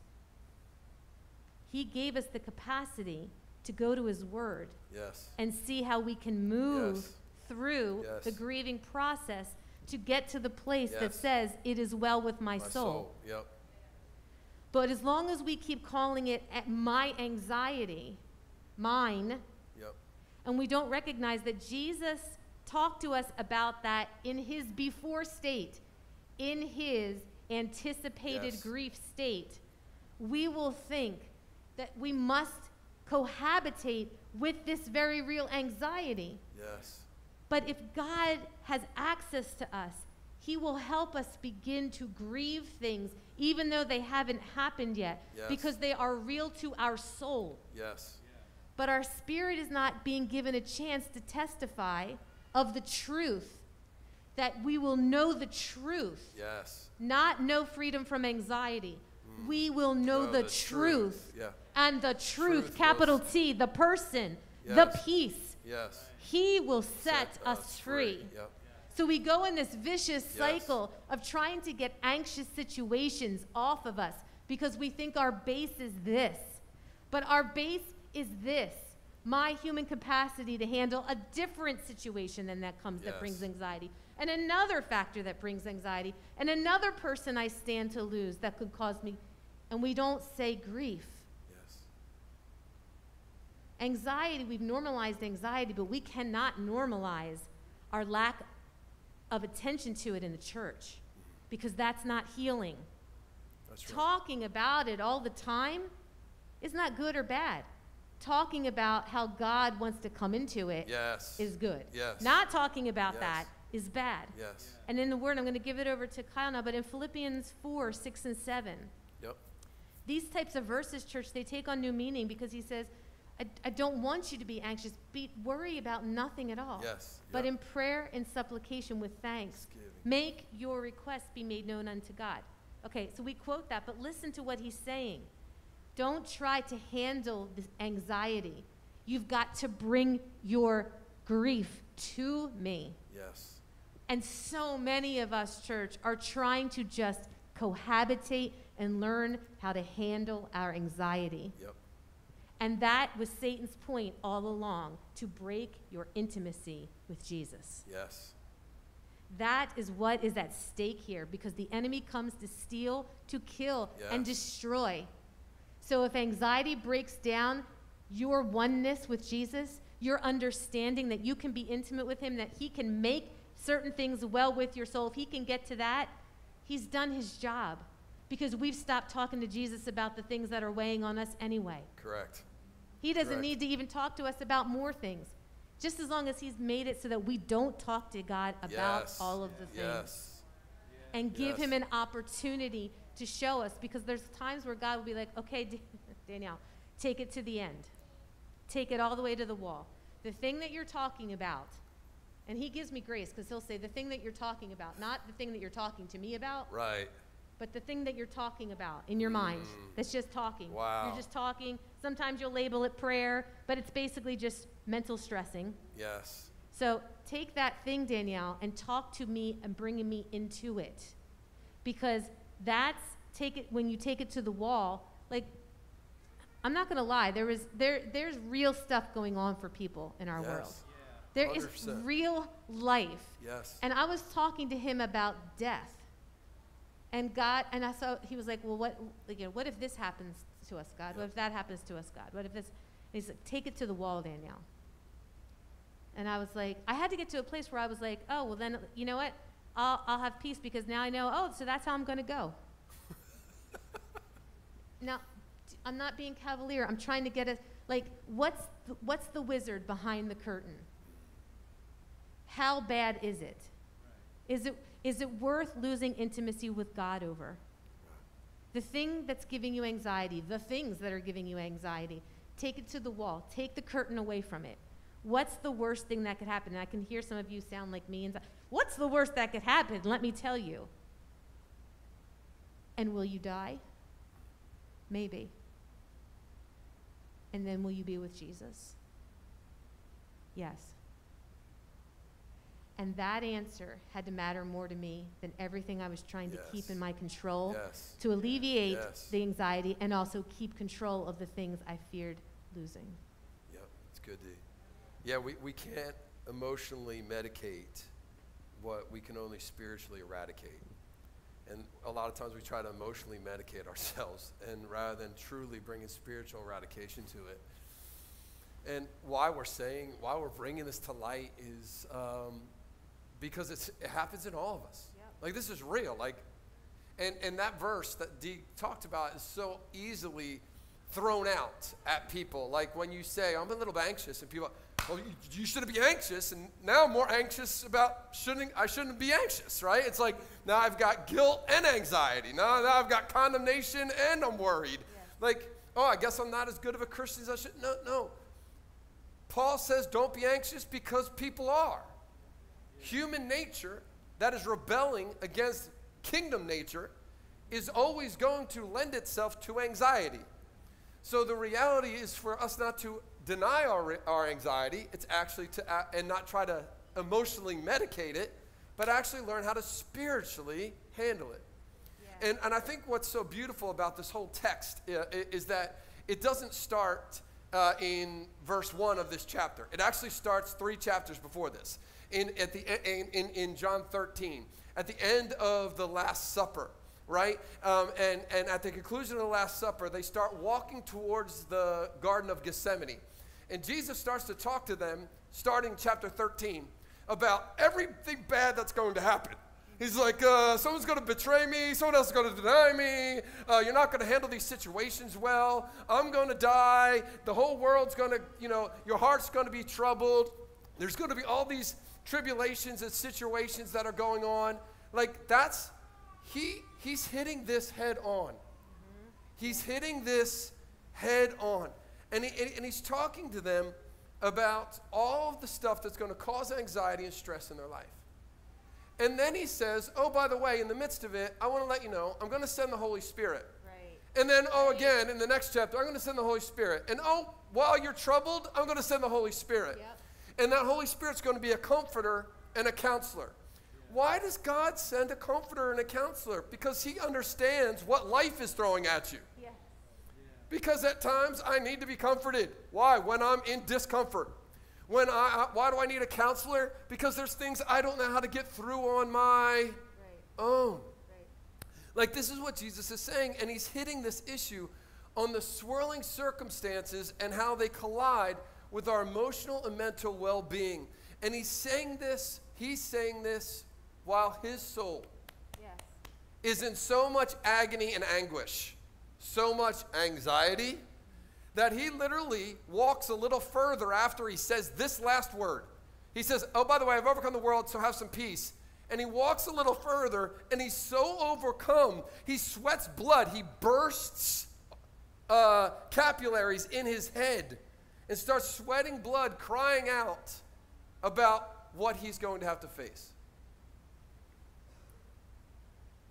S1: He gave us the capacity to go to His Word
S3: Yes.
S1: and see how we can move
S3: Yes.
S1: through the grieving process to get to the place that says, It is well with my, soul.
S3: Yep.
S1: But as long as we keep calling it my anxiety, mine,
S3: Yep.
S1: and we don't recognize that Jesus talked to us about that in his before state, in his anticipated
S3: Yes.
S1: grief state, we will think that we must cohabitate with this very real anxiety.
S3: Yes.
S1: But if God has access to us, He will help us begin to grieve things, even though they haven't happened yet,
S3: Yes.
S1: because they are real to our soul.
S3: Yes.
S1: But our spirit is not being given a chance to testify of the truth, that we will know the truth,
S3: Yes.
S1: not know freedom from anxiety. Mm. We will know the,
S3: the
S1: truth.
S3: truth. Yeah.
S1: And the truth,
S3: Truth
S1: capital T, the person, the peace.
S3: Yes.
S1: He will set, us free.
S3: Yep.
S1: So we go in this vicious
S3: Yes.
S1: cycle of trying to get anxious situations off of us because we think our base is this. But our base is this my human capacity to handle a different situation than that comes that brings anxiety. And another factor that brings anxiety, and another person I stand to lose that could cause me. And we don't say grief.
S3: Yes.
S1: Anxiety, we've normalized anxiety, but we cannot normalize our lack of attention to it in the church because that's not healing.
S3: That's right.
S1: Talking about it all the time is not good or bad. Talking about how God wants to come into it is
S3: Yes.
S1: good.
S3: Yes.
S1: Not talking about
S3: Yes.
S1: that is bad.
S3: Yes.
S1: And in the Word, I'm going to give it over to Kyle now, but in Philippians 4, 6, and 7,
S3: Yep.
S1: these types of verses, church, they take on new meaning because he says, I, I don't want you to be anxious. Be, worry about nothing at all.
S3: Yes.
S1: But
S3: Yep.
S1: in prayer and supplication with thanks, make your requests be made known unto God. Okay, so we quote that, but listen to what he's saying. Don't try to handle this anxiety. You've got to bring your grief to me.
S3: Yes.
S1: And so many of us, church, are trying to just cohabitate and learn how to handle our anxiety.
S3: Yep.
S1: And that was Satan's point all along to break your intimacy with Jesus.
S3: Yes.
S1: That is what is at stake here because the enemy comes to steal, to kill, and destroy. So if anxiety breaks down your oneness with Jesus, your understanding that you can be intimate with him, that he can make certain things well with your soul, if he can get to that, he's done his job because we've stopped talking to Jesus about the things that are weighing on us anyway.
S3: Correct.
S1: He doesn't
S3: Correct.
S1: need to even talk to us about more things. Just as long as he's made it so that we don't talk to God about
S3: yes.
S1: all of the things
S3: Yes.
S1: and give
S3: Yes.
S1: him an opportunity to show us because there's times where God will be like, okay, [laughs] Danielle, take it to the end. Take it all the way to the wall. The thing that you're talking about, and he gives me grace because he'll say, the thing that you're talking about, not the thing that you're talking to me about,
S3: Right.
S1: But the thing that you're talking about in your mind that's just talking.
S3: Mm. Wow.
S1: You're just talking. Sometimes you'll label it prayer, but it's basically just mental stressing.
S3: Yes.
S1: So take that thing, Danielle, and talk to me and bring me into it. Because that's take it when you take it to the wall, like I'm not gonna lie, there is there there's real stuff going on for people in our
S3: yes.
S1: world. There is
S3: 100%.
S1: real life.
S3: Yes.
S1: And I was talking to him about death. And God, and I saw, he was like, well, what, you know, what if this happens to us, God? What if that happens to us, God? What if this? He's like, take it to the wall, Danielle. And I was like, I had to get to a place where I was like, oh, well, then, you know what? I'll, I'll have peace because now I know, oh, so that's how I'm going to go. [laughs] now, I'm not being cavalier. I'm trying to get a, like, what's the, what's the wizard behind the curtain? How bad is it? Is it is it worth losing intimacy with God over? The thing that's giving you anxiety, the things that are giving you anxiety, take it to the wall. Take the curtain away from it. What's the worst thing that could happen? And I can hear some of you sound like me and What's the worst that could happen? Let me tell you. And will you die? Maybe. And then will you be with Jesus? Yes. And that answer had to matter more to me than everything I was trying to keep in my control
S3: Yes.
S1: to alleviate
S3: Yes.
S1: the anxiety and also keep control of the things I feared losing.
S3: Yep, it's good to. Yeah, we, we can't emotionally medicate what we can only spiritually eradicate. And a lot of times we try to emotionally medicate ourselves, and rather than truly bringing spiritual eradication to it. And why we're saying, why we're bringing this to light is um, because it's, it happens in all of us. Like this is real. Like, and and that verse that Dee talked about is so easily thrown out at people. Like when you say, "I'm a little bit anxious," and people, "Well, you, you shouldn't be anxious," and now I'm more anxious about shouldn't I shouldn't be anxious, right? It's like now I've got guilt and anxiety. Now, now I've got condemnation and I'm worried. Like, oh, I guess I'm not as good of a Christian as I should. No, no. Paul says, don't be anxious because people are. Human nature that is rebelling against kingdom nature is always going to lend itself to anxiety. So the reality is for us not to deny our, our anxiety, it's actually to, and not try to emotionally medicate it, but actually learn how to spiritually handle it. And, and I think what's so beautiful about this whole text uh, is that it doesn't start uh, in verse 1 of this chapter. It actually starts three chapters before this, in, at the, in, in, in John 13, at the end of the Last Supper, right? Um, and, and at the conclusion of the Last Supper, they start walking towards the Garden of Gethsemane. And Jesus starts to talk to them, starting chapter 13, about everything bad that's going to happen. He's like, uh, someone's going to betray me. Someone else is going to deny me. Uh, you're not going to handle these situations well. I'm going to die. The whole world's going to, you know, your heart's going to be troubled. There's going to be all these tribulations and situations that are going on. Like, that's, he, he's hitting this head on. He's hitting this head on. And, he, and- he's talking to them about all of the stuff that's going to cause anxiety and stress in their life. And then he says, Oh, by the way, in the midst of it, I want to let you know, I'm going to send the Holy Spirit.
S1: Right.
S3: And then, oh, again, in the next chapter, I'm going to send the Holy Spirit. And oh, while you're troubled, I'm going to send the Holy Spirit.
S1: Yep.
S3: And that Holy Spirit's going to be a comforter and a counselor. Why does God send a comforter and a counselor? Because He understands what life is throwing at you.
S1: Yeah.
S3: Because at times I need to be comforted. Why? When I'm in discomfort. When I, I- why do I need a counselor? Because there's things I don't know how to get through on my
S1: Right.
S3: own.
S1: Right.
S3: Like this is what Jesus is saying, and he's hitting this issue on the swirling circumstances and how they collide with our emotional and mental well-being. And he's saying this, he's saying this while his soul
S1: Yes.
S3: is in so much agony and anguish, so much anxiety, that he literally walks a little further after he says this last word. He says, Oh, by the way, I've overcome the world, so have some peace. And he walks a little further, and he's so overcome, he sweats blood. He bursts uh, capillaries in his head and starts sweating blood, crying out about what he's going to have to face.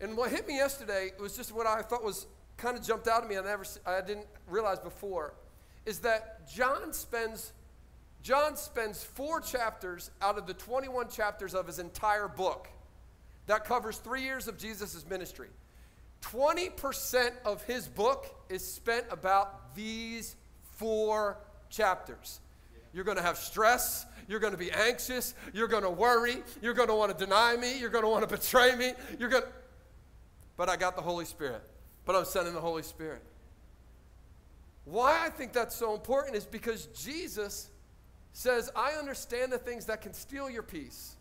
S3: And what hit me yesterday was just what I thought was kind of jumped out at me. I never, I didn't realize before, is that John spends, John spends four chapters out of the 21 chapters of his entire book. That covers three years of Jesus' ministry. 20% of his book is spent about these four chapters. You're going to have stress. You're going to be anxious. You're going to worry. You're going to want to deny me. You're going to want to betray me. You're going to. But I got the Holy Spirit. But I'm sending the Holy Spirit. Why I think that's so important is because Jesus says, I understand the things that can steal your peace.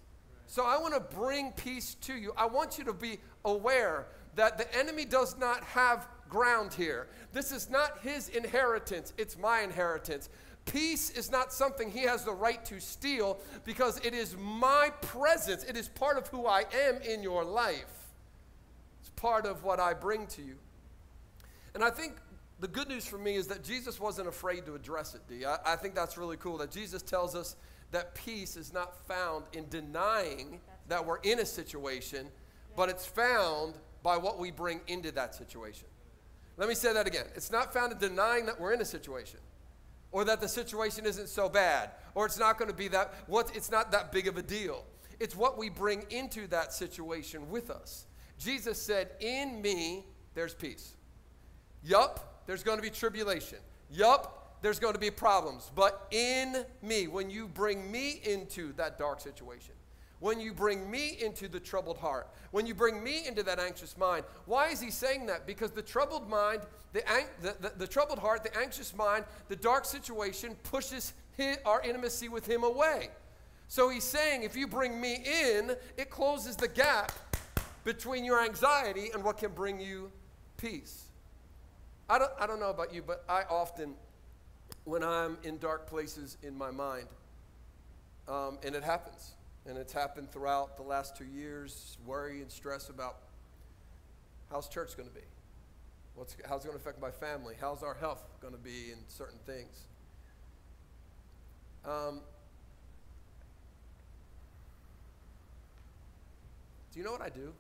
S3: So I want to bring peace to you. I want you to be aware that the enemy does not have ground here. This is not his inheritance, it's my inheritance. Peace is not something he has the right to steal because it is my presence. It is part of who I am in your life. It's part of what I bring to you. And I think the good news for me is that Jesus wasn't afraid to address it, D. I, I think that's really cool that Jesus tells us that peace is not found in denying that we're in a situation, but it's found by what we bring into that situation. Let me say that again. It's not found in denying that we're in a situation or that the situation isn't so bad or it's not going to be that what it's not that big of a deal. It's what we bring into that situation with us. Jesus said, "In me there's peace." Yup, there's going to be tribulation. Yup, there's going to be problems. But in me, when you bring me into that dark situation, when you bring me into the troubled heart, when you bring me into that anxious mind. Why is he saying that? Because the troubled mind, the, the, the, the troubled heart, the anxious mind, the dark situation pushes his, our intimacy with him away. So he's saying, if you bring me in, it closes the gap between your anxiety and what can bring you peace. I don't, I don't know about you, but I often, when I'm in dark places in my mind, um, and it happens, and it's happened throughout the last two years, worry and stress about how's church going to be? What's, how's it going to affect my family? How's our health going to be in certain things? Um, do you know what I do?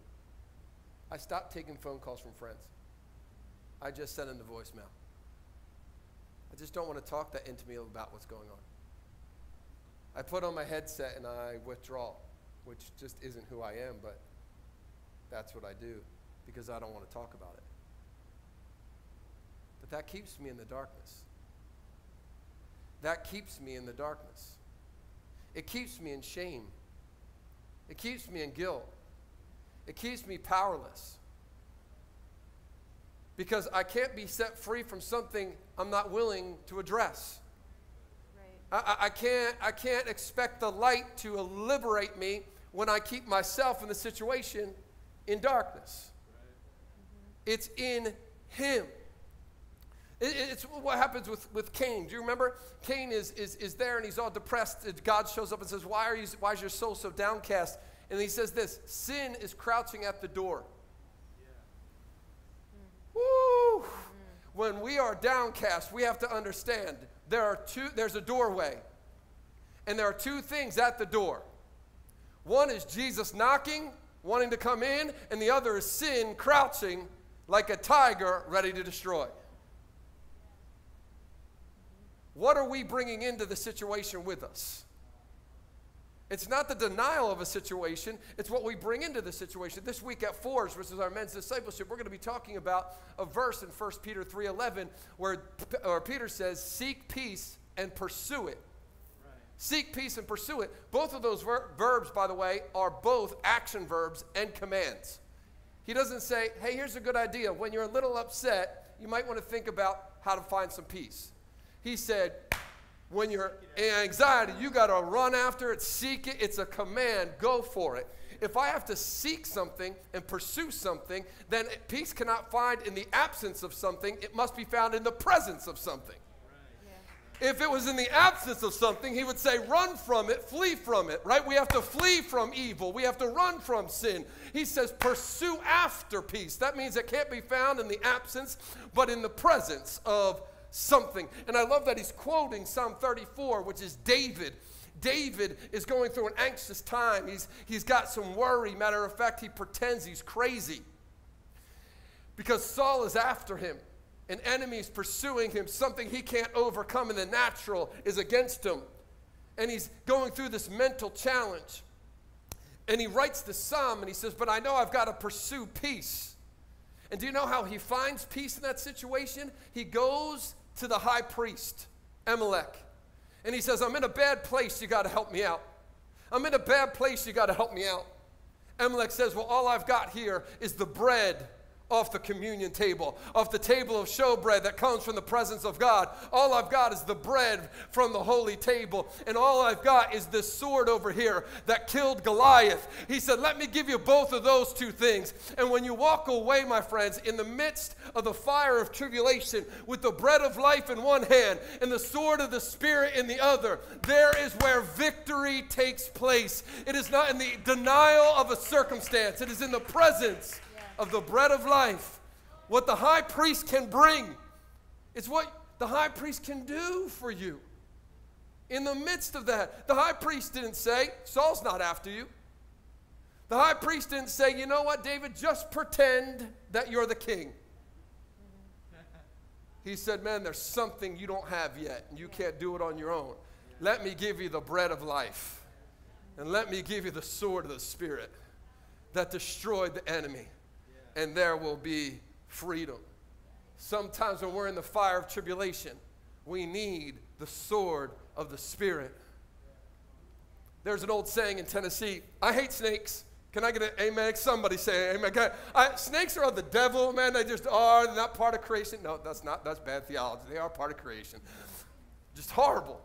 S3: I stop taking phone calls from friends. I just send them the voicemail. I just don't want to talk that intimately about what's going on. I put on my headset and I withdraw, which just isn't who I am, but that's what I do because I don't want to talk about it. But that keeps me in the darkness. That keeps me in the darkness. It keeps me in shame. It keeps me in guilt. It keeps me powerless. Because I can't be set free from something I'm not willing to address. I, I, can't, I can't expect the light to liberate me when I keep myself in the situation in darkness. It's in Him. It, it's what happens with, with Cain. Do you remember? Cain is, is, is there and he's all depressed. God shows up and says, why, are you, why is your soul so downcast? And he says this Sin is crouching at the door. Yeah. Woo! When we are downcast, we have to understand there are two, there's a doorway. And there are two things at the door. One is Jesus knocking, wanting to come in, and the other is sin crouching like a tiger ready to destroy. What are we bringing into the situation with us? It's not the denial of a situation, it's what we bring into the situation. This week at Forge, which is our men's discipleship, we're going to be talking about a verse in 1 Peter 3:11 where, where Peter says, "Seek peace and pursue it." Right. Seek peace and pursue it. Both of those ver- verbs, by the way, are both action verbs and commands. He doesn't say, "Hey, here's a good idea. When you're a little upset, you might want to think about how to find some peace." He said, when you're in anxiety, you got to run after it, seek it. It's a command. Go for it. If I have to seek something and pursue something, then peace cannot find in the absence of something. It must be found in the presence of something. If it was in the absence of something, he would say, run from it, flee from it, right? We have to flee from evil. We have to run from sin. He says, pursue after peace. That means it can't be found in the absence, but in the presence of something. And I love that he's quoting Psalm 34, which is David. David is going through an anxious time. He's, he's got some worry. Matter of fact, he pretends he's crazy because Saul is after him. An enemy is pursuing him. Something he can't overcome in the natural is against him. And he's going through this mental challenge. And he writes the psalm and he says, But I know I've got to pursue peace. And do you know how he finds peace in that situation? He goes to the high priest, Amalek. And he says, I'm in a bad place, you got to help me out. I'm in a bad place, you got to help me out. Amalek says, Well, all I've got here is the bread off the communion table, off the table of showbread that comes from the presence of God. All I've got is the bread from the holy table, and all I've got is this sword over here that killed Goliath. He said, Let me give you both of those two things. And when you walk away, my friends, in the midst of the fire of tribulation, with the bread of life in one hand and the sword of the Spirit in the other, there is where victory takes place. It is not in the denial of a circumstance, it is in the presence of the bread of life, what the high priest can bring It's what the high priest can do for you. In the midst of that, the high priest didn't say, Saul's not after you. The high priest didn't say, you know what, David, just pretend that you're the king. He said, man, there's something you don't have yet, and you can't do it on your own. Let me give you the bread of life, and let me give you the sword of the Spirit that destroyed the enemy, and there will be freedom. Sometimes when we're in the fire of tribulation, we need the sword of the Spirit. There's an old saying in Tennessee I hate snakes. Can I get an amen? Somebody say amen. I, snakes are of the devil, man. They just are. They're not part of creation. No, that's not. That's bad theology. They are part of creation. Just horrible.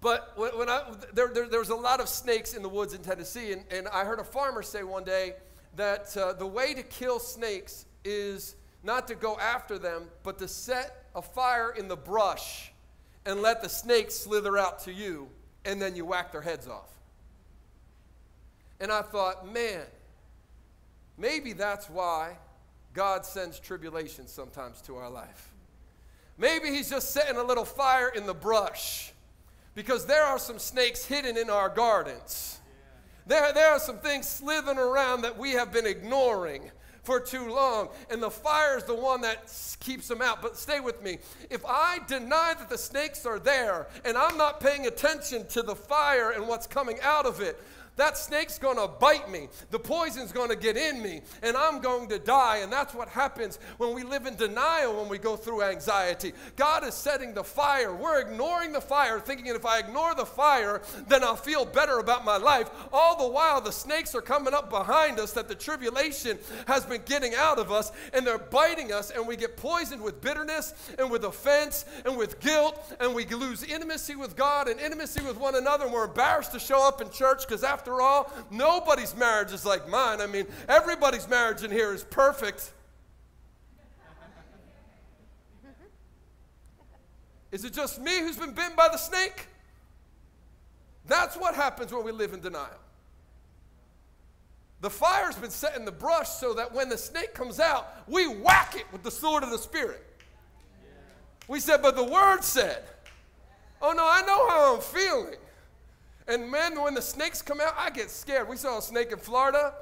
S3: But when, when I, there, there, there, was a lot of snakes in the woods in Tennessee, and, and I heard a farmer say one day that uh, the way to kill snakes is not to go after them, but to set a fire in the brush and let the snakes slither out to you, and then you whack their heads off. And I thought, man, maybe that's why God sends tribulation sometimes to our life. Maybe He's just setting a little fire in the brush because there are some snakes hidden in our gardens. There, there are some things slithering around that we have been ignoring for too long. And the fire is the one that keeps them out. But stay with me. If I deny that the snakes are there and I'm not paying attention to the fire and what's coming out of it, that snake's to bite me. The poison's to get in me, and I'm going to die. And that's what happens when we live in denial when we go through anxiety. God is setting the fire. We're ignoring the fire, thinking if I ignore the fire, then I'll feel better about my life. All the while, the snakes are coming up behind us that the tribulation has been getting out of us, and they're biting us, and we get poisoned with bitterness and with offense and with guilt, and we lose intimacy with God and intimacy with one another, and we're embarrassed to show up in church because after after all, nobody's marriage is like mine. I mean, everybody's marriage in here is perfect. Is it just me who's been bitten by the snake? That's what happens when we live in denial. The fire's been set in the brush so that when the snake comes out, we whack it with the sword of the Spirit. We said, but the Word said, oh no, I know how I'm feeling. And man, when the snakes come out, I get scared. We saw a snake in Florida.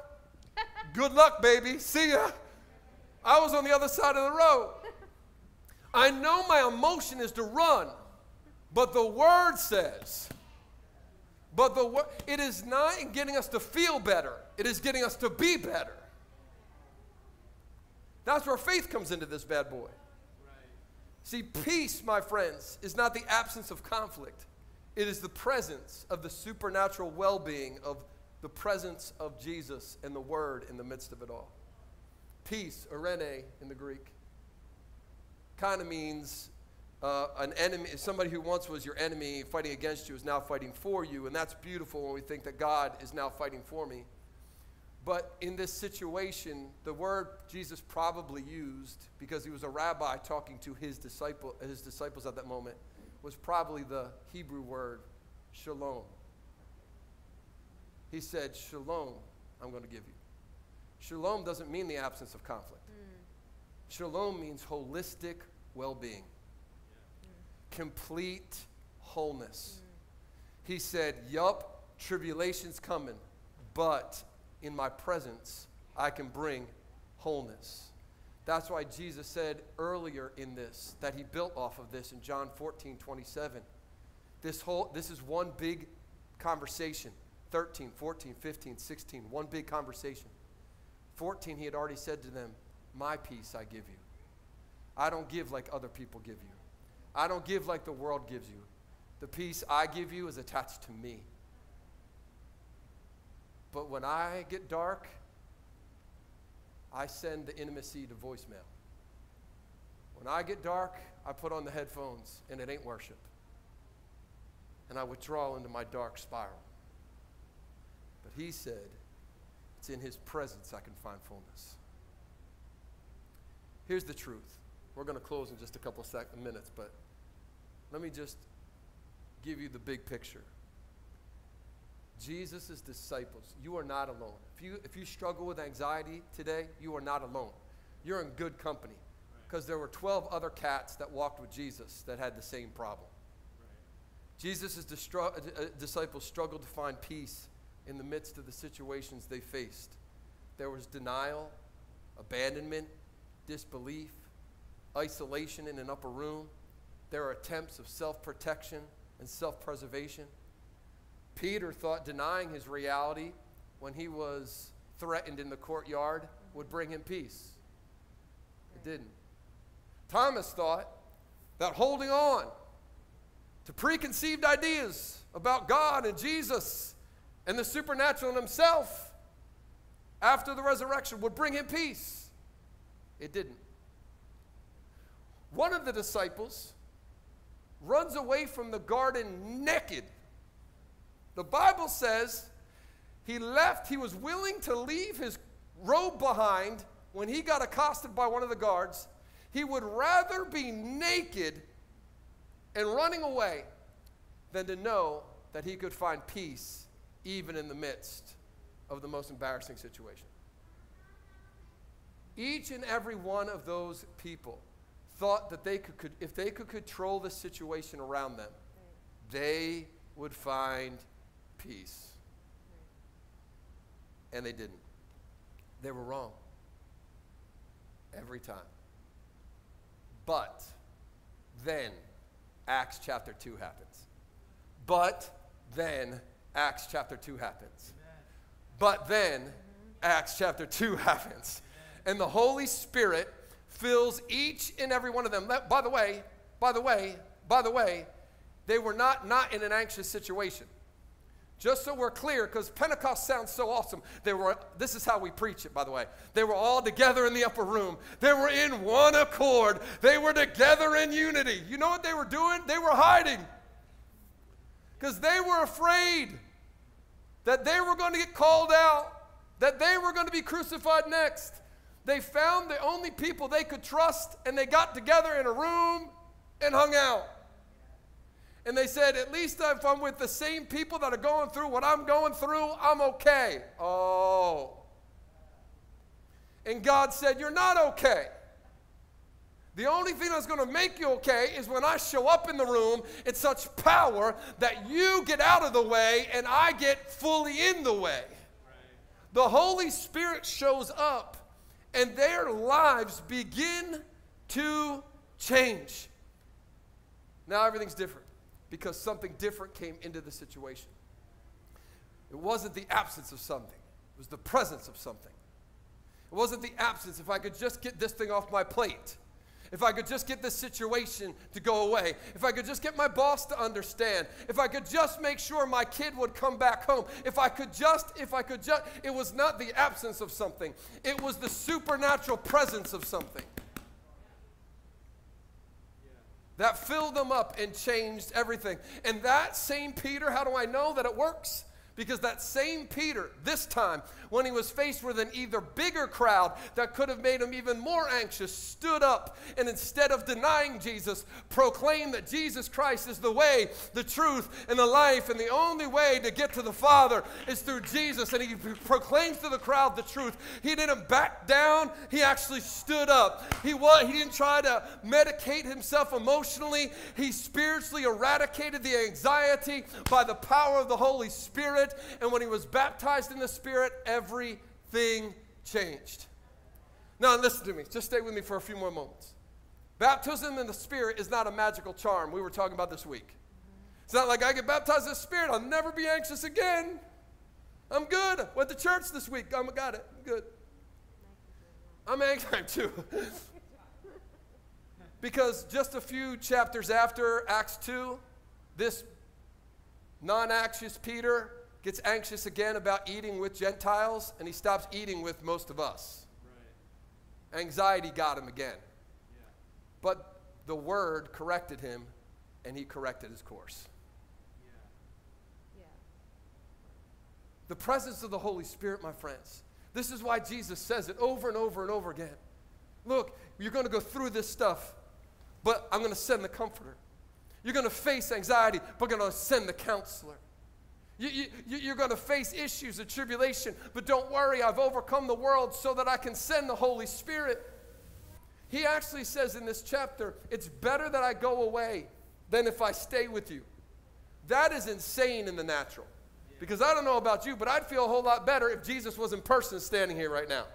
S3: Good luck, baby. See ya. I was on the other side of the road. I know my emotion is to run, but the word says, but the it is not in getting us to feel better. It is getting us to be better. That's where faith comes into this bad boy. See, peace, my friends, is not the absence of conflict. It is the presence of the supernatural well being of the presence of Jesus and the Word in the midst of it all. Peace, eirene in the Greek, kind of means uh, an enemy, somebody who once was your enemy fighting against you is now fighting for you. And that's beautiful when we think that God is now fighting for me. But in this situation, the word Jesus probably used, because he was a rabbi talking to his, disciple, his disciples at that moment, was probably the Hebrew word shalom. He said, Shalom, I'm going to give you. Shalom doesn't mean the absence of conflict. Mm. Shalom means holistic well being, mm. complete wholeness. Mm. He said, Yup, tribulation's coming, but in my presence, I can bring wholeness. That's why Jesus said earlier in this that he built off of this in John 14, 27. This whole this is one big conversation. 13, 14, 15, 16, one big conversation. 14, he had already said to them, My peace I give you. I don't give like other people give you. I don't give like the world gives you. The peace I give you is attached to me. But when I get dark I send the intimacy to voicemail. When I get dark, I put on the headphones and it ain't worship. And I withdraw into my dark spiral. But he said, it's in his presence I can find fullness. Here's the truth. We're going to close in just a couple of minutes, but let me just give you the big picture. Jesus' disciples, you are not alone. If you, if you struggle with anxiety today, you are not alone. You're in good company. Because there were 12 other cats that walked with Jesus that had the same problem. Jesus' distru- uh, disciples struggled to find peace in the midst of the situations they faced. There was denial, abandonment, disbelief, isolation in an upper room. There were attempts of self protection and self preservation. Peter thought denying his reality when he was threatened in the courtyard would bring him peace. It didn't. Thomas thought that holding on to preconceived ideas about God and Jesus and the supernatural in himself after the resurrection would bring him peace. It didn't. One of the disciples runs away from the garden naked. The Bible says he left, he was willing to leave his robe behind when he got accosted by one of the guards. He would rather be naked and running away than to know that he could find peace even in the midst of the most embarrassing situation. Each and every one of those people thought that they could, could if they could control the situation around them, they would find peace. And they didn't. They were wrong. Every time. But then Acts chapter 2 happens. But then Acts chapter 2 happens. But then Acts chapter 2 [laughs] happens. And the Holy Spirit fills each and every one of them. By the way, by the way, by the way, they were not not in an anxious situation. Just so we're clear, because Pentecost sounds so awesome. They were, this is how we preach it, by the way. They were all together in the upper room. They were in one accord. They were together in unity. You know what they were doing? They were hiding. Because they were afraid that they were going to get called out, that they were going to be crucified next. They found the only people they could trust, and they got together in a room and hung out. And they said, At least if I'm with the same people that are going through what I'm going through, I'm okay. Oh. And God said, You're not okay. The only thing that's going to make you okay is when I show up in the room in such power that you get out of the way and I get fully in the way. The Holy Spirit shows up and their lives begin to change. Now everything's different because something different came into the situation. It wasn't the absence of something, it was the presence of something. It wasn't the absence, if I could just get this thing off my plate. If I could just get this situation to go away, if I could just get my boss to understand, if I could just make sure my kid would come back home, if I could just, if I could just, it was not the absence of something, it was the supernatural presence of something that filled them up and changed everything. And that same Peter, how do I know that it works? Because that same Peter, this time, when he was faced with an either bigger crowd that could have made him even more anxious, stood up and instead of denying Jesus, proclaimed that Jesus Christ is the way, the truth, and the life, and the only way to get to the Father is through Jesus. And he proclaims to the crowd the truth. He didn't back down, he actually stood up. He, was, he didn't try to medicate himself emotionally, he spiritually eradicated the anxiety by the power of the Holy Spirit. And when he was baptized in the Spirit, everything changed. Now, listen to me. Just stay with me for a few more moments. Baptism in the Spirit is not a magical charm we were talking about this week. It's not like I get baptized in the Spirit, I'll never be anxious again. I'm good. Went to church this week. I'm got it. I'm good. I'm anxious [laughs] too. because just a few chapters after Acts 2, this non anxious Peter gets anxious again about eating with Gentiles, and he stops eating with most of us. Right. Anxiety got him again. Yeah. But the word corrected him, and he corrected his course. Yeah. Yeah. The presence of the Holy Spirit, my friends. This is why Jesus says it over and over and over again. Look, you're going to go through this stuff, but I'm going to send the comforter. You're going to face anxiety, but I'm going to send the counselor. You, you, you're going to face issues of tribulation, but don't worry, I've overcome the world so that I can send the Holy Spirit. He actually says in this chapter, It's better that I go away than if I stay with you. That is insane in the natural. Because I don't know about you, but I'd feel a whole lot better if Jesus was in person standing here right now.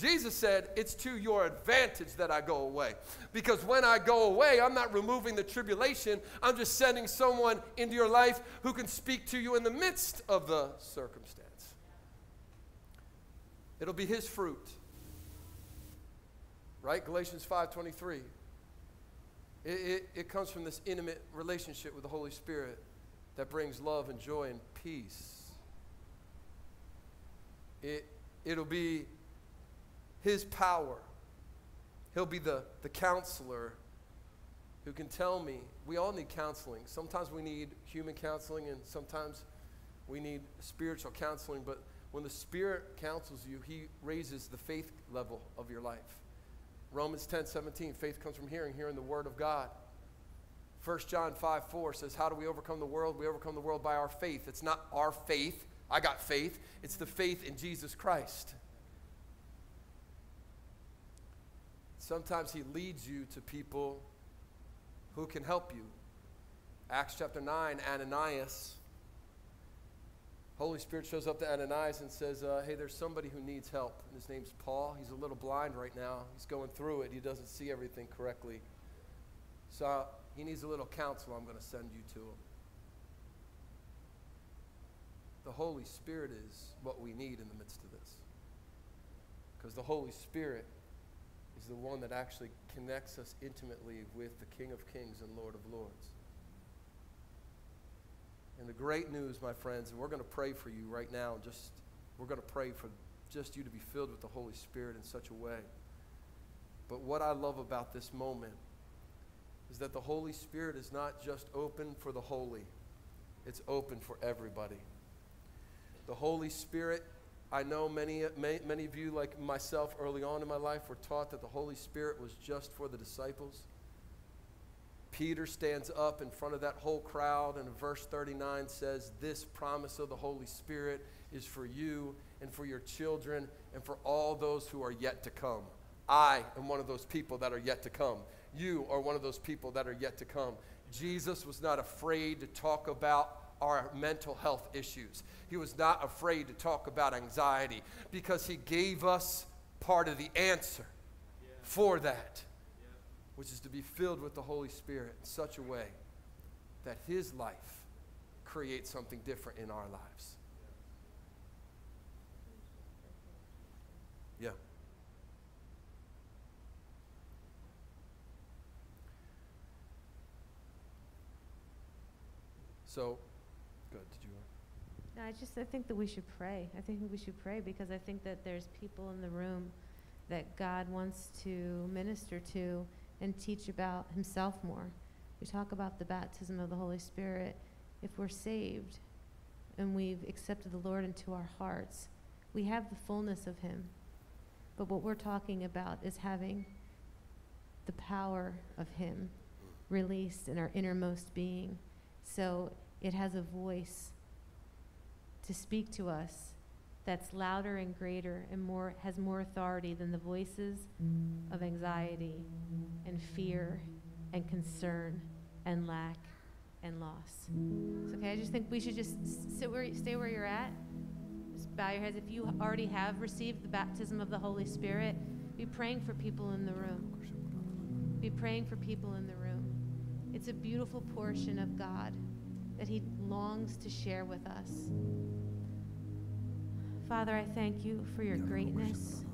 S3: Jesus said, It's to your advantage that I go away. Because when I go away, I'm not removing the tribulation, I'm just sending someone into your life who can speak to you in the midst of the circumstance. It'll be his fruit. Right? Galatians 5:23. It, it, it comes from this intimate relationship with the Holy Spirit that brings love and joy and peace. It, it'll be his power. He'll be the, the counselor who can tell me. We all need counseling. Sometimes we need human counseling, and sometimes we need spiritual counseling. But when the Spirit counsels you, He raises the faith level of your life. Romans 10 17, faith comes from hearing, hearing the Word of God. 1 John 5 4 says, How do we overcome the world? We overcome the world by our faith. It's not our faith. I got faith. It's the faith in Jesus Christ. Sometimes he leads you to people who can help you. Acts chapter 9, Ananias. Holy Spirit shows up to Ananias and says, uh, Hey, there's somebody who needs help. And his name's Paul. He's a little blind right now. He's going through it. He doesn't see everything correctly. So he needs a little counsel. I'm going to send you to him. The Holy Spirit is what we need in the midst of this. Because the Holy Spirit is the one that actually connects us intimately with the King of Kings and Lord of Lords. And the great news, my friends, and we're going to pray for you right now, just we're going to pray for just you to be filled with the Holy Spirit in such a way. But what I love about this moment is that the Holy Spirit is not just open for the holy, it's open for everybody. The Holy Spirit I know many, many, many of you, like myself, early on in my life, were taught that the Holy Spirit was just for the disciples. Peter stands up in front of that whole crowd, and verse 39 says, This promise of the Holy Spirit is for you and for your children and for all those who are yet to come. I am one of those people that are yet to come. You are one of those people that are yet to come. Jesus was not afraid to talk about our mental health issues. He was not afraid to talk about anxiety because he gave us part of the answer for that, which is to be filled with the Holy Spirit in such a way that his life creates something different in our lives. Yeah. So, Good. Did you?
S1: No, I just I think that we should pray. I think we should pray because I think that there's people in the room that God wants to minister to and teach about Himself more. We talk about the baptism of the Holy Spirit. If we're saved and we've accepted the Lord into our hearts, we have the fullness of Him. But what we're talking about is having the power of Him hmm. released in our innermost being. So it has a voice to speak to us that's louder and greater and more has more authority than the voices of anxiety and fear and concern and lack and loss. It's okay. I just think we should just sit where, stay where you're at. Just bow your heads. If you already have received the baptism of the Holy Spirit, be praying for people in the room. Be praying for people in the room. It's a beautiful portion of God that He longs to share with us. Father, I thank you for your greatness.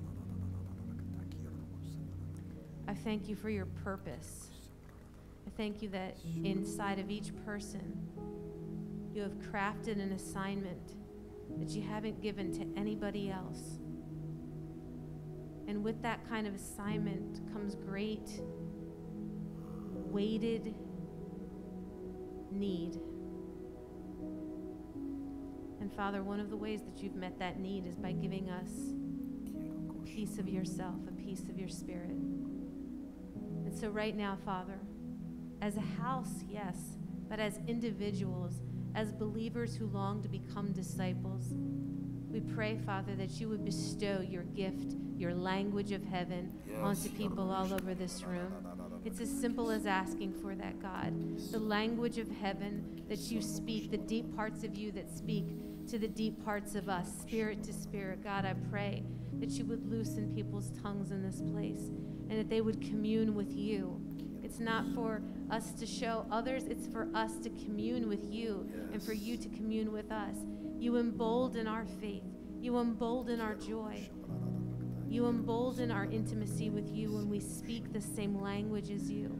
S1: I thank you for your purpose. I thank you that inside of each person, you have crafted an assignment that you haven't given to anybody else. And with that kind of assignment comes great, weighted need. And Father, one of the ways that you've met that need is by giving us a piece of yourself, a piece of your spirit. And so, right now, Father, as a house, yes, but as individuals, as believers who long to become disciples, We pray, Father, that you would bestow your gift, your language of heaven, onto people all over this room. It's as simple as asking for that, God. The language of heaven that you speak, the deep parts of you that speak to the deep parts of us, spirit to spirit. God, I pray that you would loosen people's tongues in this place and that they would commune with you. It's not for us to show others, it's for us to commune with you and for you to commune with us. You embolden our faith, you embolden our joy. You embolden our intimacy with you when we speak the same language as you.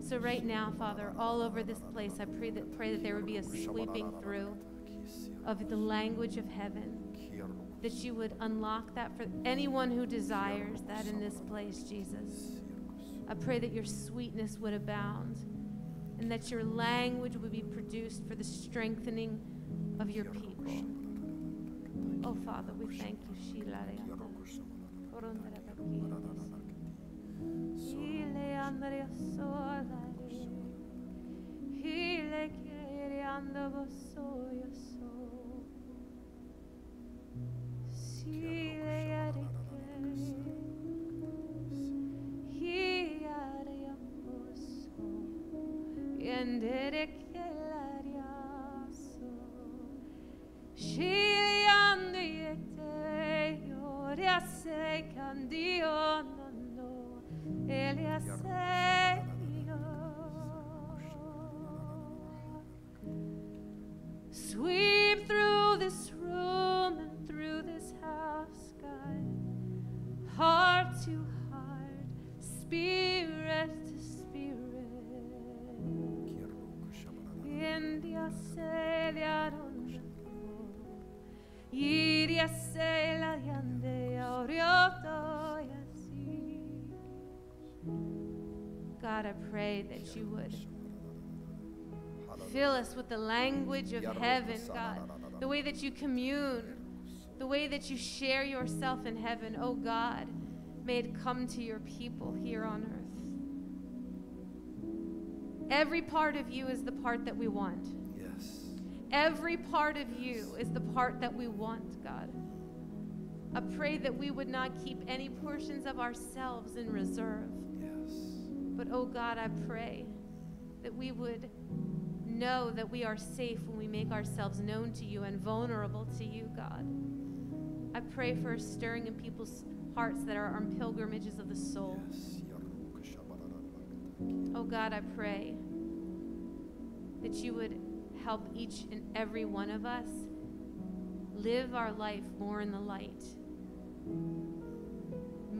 S1: So right now, Father, all over this place, I pray that pray that there would be a sweeping through of the language of heaven. That you would unlock that for anyone who desires that in this place, Jesus. I pray that your sweetness would abound and that your language would be produced for the strengthening of your people. Oh, Father, we thank you. Sweep God, I pray that you would fill us with the language of heaven, God. The way that you commune, the way that you share yourself in heaven. Oh God, may it come to your people here on earth. Every part of you is the part that we want.
S3: Yes.
S1: Every part of you is the part that we want, God. I pray that we would not keep any portions of ourselves in reserve. But, oh God, I pray that we would know that we are safe when we make ourselves known to you and vulnerable to you, God. I pray for a stirring in people's hearts that are on pilgrimages of the soul. Oh God, I pray that you would help each and every one of us live our life more in the light.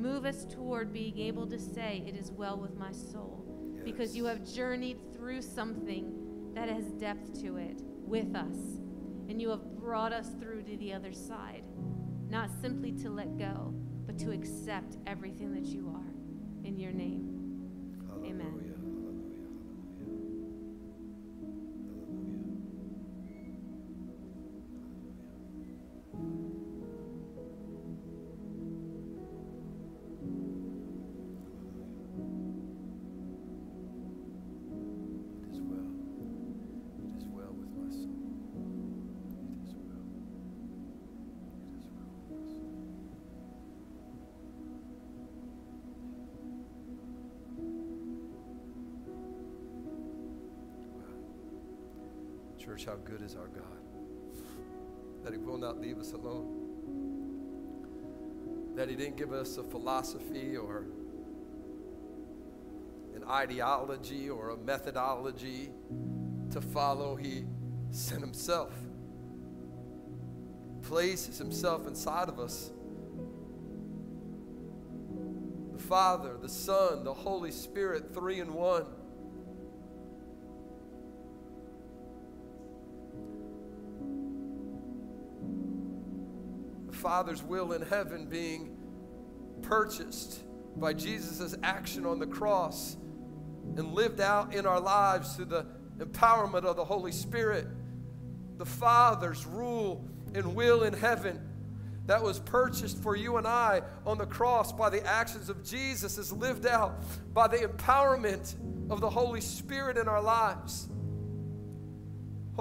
S1: Move us toward being able to say, It is well with my soul, because you have journeyed through something that has depth to it with us. And you have brought us through to the other side, not simply to let go, but to accept everything that you are. In your name,
S3: Church, how good is our God? That He will not leave us alone. That He didn't give us a philosophy or an ideology or a methodology to follow. He sent Himself, places Himself inside of us. The Father, the Son, the Holy Spirit, three in one. Father's will in heaven being purchased by Jesus' action on the cross and lived out in our lives through the empowerment of the Holy Spirit. The Father's rule and will in heaven that was purchased for you and I on the cross by the actions of Jesus is lived out by the empowerment of the Holy Spirit in our lives.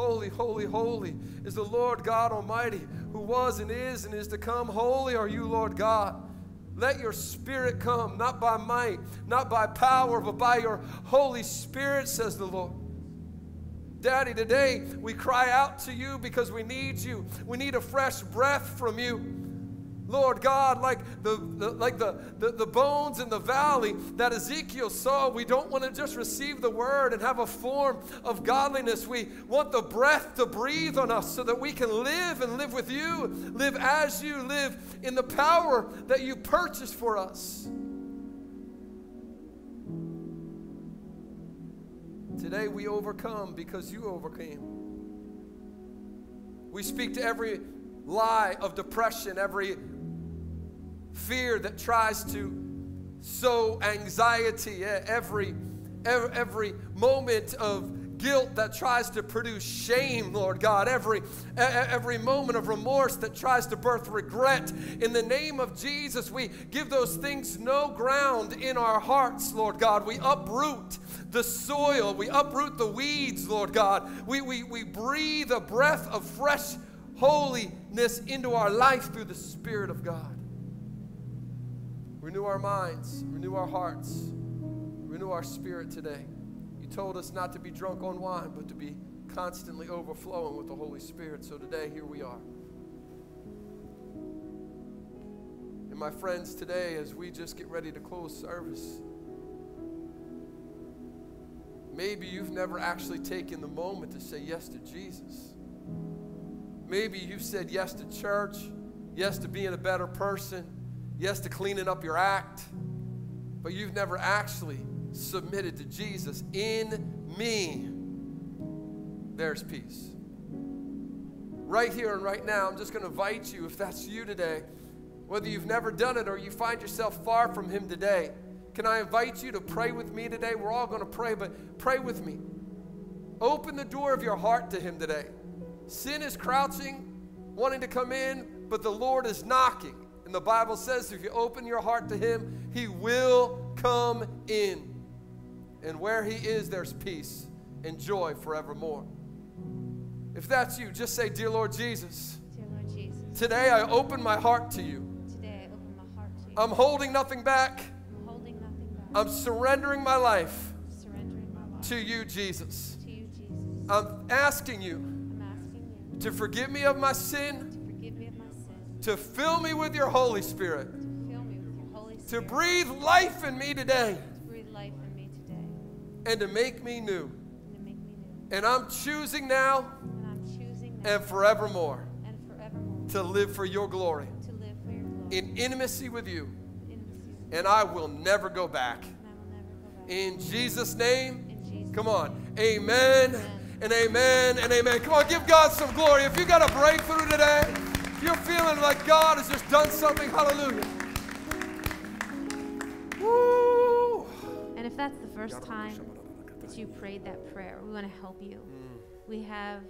S3: Holy, holy, holy is the Lord God Almighty, who was and is and is to come. Holy are you, Lord God. Let your spirit come, not by might, not by power, but by your Holy Spirit, says the Lord. Daddy, today we cry out to you because we need you. We need a fresh breath from you. Lord God, like the, the like the, the, the, bones in the valley that Ezekiel saw, we don't want to just receive the word and have a form of godliness. We want the breath to breathe on us so that we can live and live with you, live as you live in the power that you purchased for us. Today we overcome because you overcame. We speak to every lie of depression, every fear that tries to sow anxiety, every, every, moment of guilt that tries to produce shame, Lord God, every, every moment of remorse that tries to birth regret. In the name of Jesus, we give those things no ground in our hearts, Lord God. We uproot the soil, we uproot the weeds, Lord God. We, we, we breathe a breath of fresh holiness into our life through the Spirit of God. Renew our minds, renew our hearts, renew our spirit today. You told us not to be drunk on wine, but to be constantly overflowing with the Holy Spirit. So today, here we are. And my friends, today, as we just get ready to close service, maybe you've never actually taken the moment to say yes to Jesus. Maybe you've said yes to church, yes to being a better person yes to cleaning up your act, but you've never actually submitted to Jesus. In me, there's peace. Right here and right now, I'm just going to invite you, if that's you today, whether you've never done it or you find yourself far from Him today, can I invite you to pray with me today? We're all going to pray, but pray with me. Open the door of your heart to Him today. Sin is crouching, wanting to come in, but the Lord is knocking. And the Bible says if you open your heart to Him, He will come in. And where He is, there's peace and joy forevermore. If that's you, just say, Dear Lord Jesus,
S1: Dear Lord Jesus
S3: today I open my heart to you.
S1: today I open my heart to you.
S3: I'm holding nothing back.
S1: I'm holding nothing back.
S3: I'm surrendering my life
S1: surrendering my life
S3: to you, Jesus.
S1: to you, Jesus.
S3: I'm asking you
S1: I'm asking you
S3: to forgive me of my sin,
S1: to
S3: fill me with your Holy Spirit,
S1: to fill me with your Holy
S3: to
S1: Spirit,
S3: breathe life in me today,
S1: to breathe life in me today,
S3: and to make me new.
S1: and to make me new.
S3: And I'm choosing now
S1: And I'm choosing now
S3: and forevermore
S1: and forevermore
S3: to live for your glory
S1: to live for your glory
S3: in intimacy with you. And I will never go back.
S1: you, and I will never go back.
S3: In Jesus' name, come on. Amen
S1: Amen.
S3: and amen and amen. Come on, give God some glory. If you got a breakthrough today, if you're feeling like God has just done something, hallelujah. Woo!
S1: And if that's the first time that you prayed that prayer, we want to help you. Mm. We have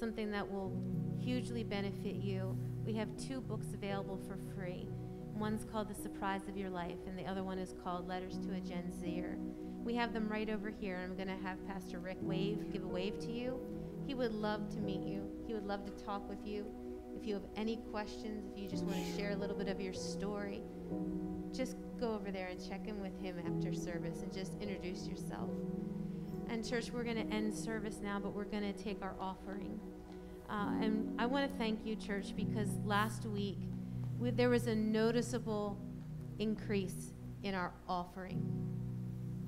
S1: something that will hugely benefit you. We have two books available for free. One's called The Surprise of Your Life, and the other one is called Letters to a Gen Zer. We have them right over here, and I'm going to have Pastor Rick wave, give a wave to you. He would love to meet you. He would love to talk with you. If you have any questions, if you just want to share a little bit of your story, just go over there and check in with him after service and just introduce yourself. And, church, we're going to end service now, but we're going to take our offering. Uh, and I want to thank you, church, because last week we, there was a noticeable increase in our offering.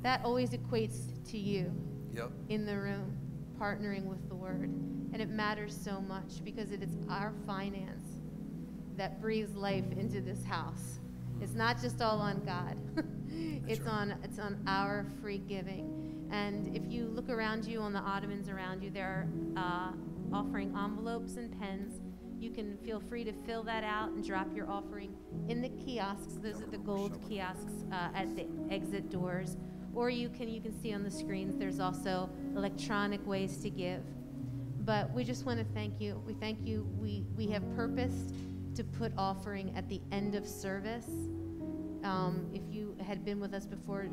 S1: That always equates to you
S3: Yep.
S1: in the room partnering with the word. And it matters so much because it is our finance that breathes life into this house. It's not just all on God. [laughs] it's on it's on our free giving. And if you look around you on the ottomans around you, there are uh, offering envelopes and pens. You can feel free to fill that out and drop your offering in the kiosks. Those are the gold kiosks uh, at the exit doors. Or you can you can see on the screens. There's also electronic ways to give. But we just want to thank you. We thank you. We we have purposed to put offering at the end of service. Um, if you had been with us before,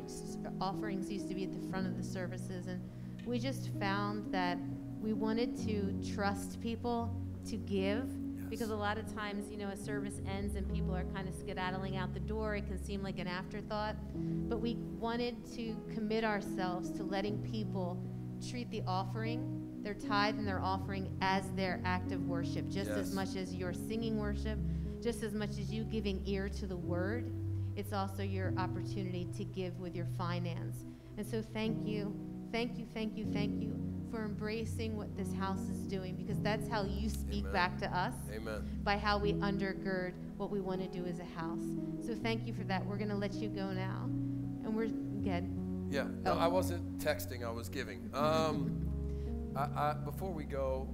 S1: offerings used to be at the front of the services, and we just found that we wanted to trust people to give because a lot of times, you know, a service ends and people are kind of skedaddling out the door. It can seem like an afterthought. But we wanted to commit ourselves to letting people treat the offering, their tithe and their offering, as their act of worship, just
S3: Yes.
S1: as much as you're singing worship, just as much as you giving ear to the word. It's also your opportunity to give with your finance. And so, thank you, thank you, thank you, thank you for embracing what this house is doing because that's how you speak
S3: Amen.
S1: back to us
S3: Amen.
S1: by how we undergird what we want to do as a house. So thank you for that. We're going to let you go now. And we're good.
S3: Yeah, no,
S1: Oh.
S3: I wasn't texting, I was giving. Um, I, I, before we go,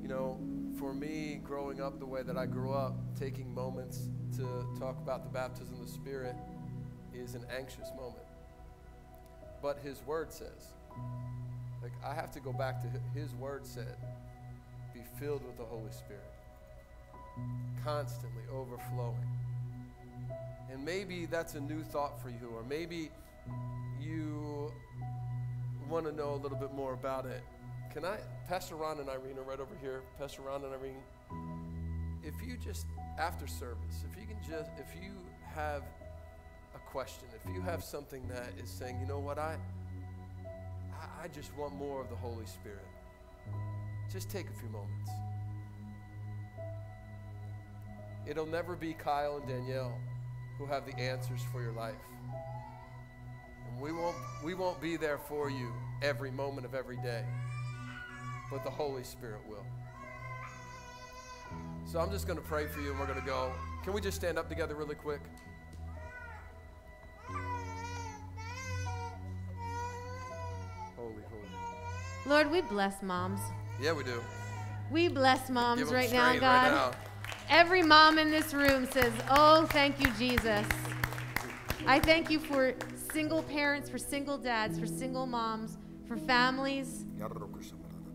S3: you know, for me, growing up the way that I grew up, taking moments to talk about the baptism of the Spirit is an anxious moment. But His Word says, like, I have to go back to His Word said, be filled with the Holy Spirit, constantly overflowing. And maybe that's a new thought for you, or maybe you want to know a little bit more about it. Can I, Pastor Ron and Irene are right over here. Pastor Ron and Irene, if you just, after service, if you can just, if you have a question, if you have something that is saying, you know what, I, I, I just want more of the Holy Spirit, just take a few moments. It'll never be Kyle and Danielle who have the answers for your life. We won't, we won't be there for you every moment of every day, but the Holy Spirit will. So I'm just going to pray for you and we're going to go. Can we just stand up together really quick? Holy, holy.
S1: Lord, we bless moms.
S3: Yeah, we do.
S1: We bless moms right now, God.
S3: right now.
S1: Every mom in this room says, Oh, thank you, Jesus. I thank you for single parents, for single dads, for single moms, for families,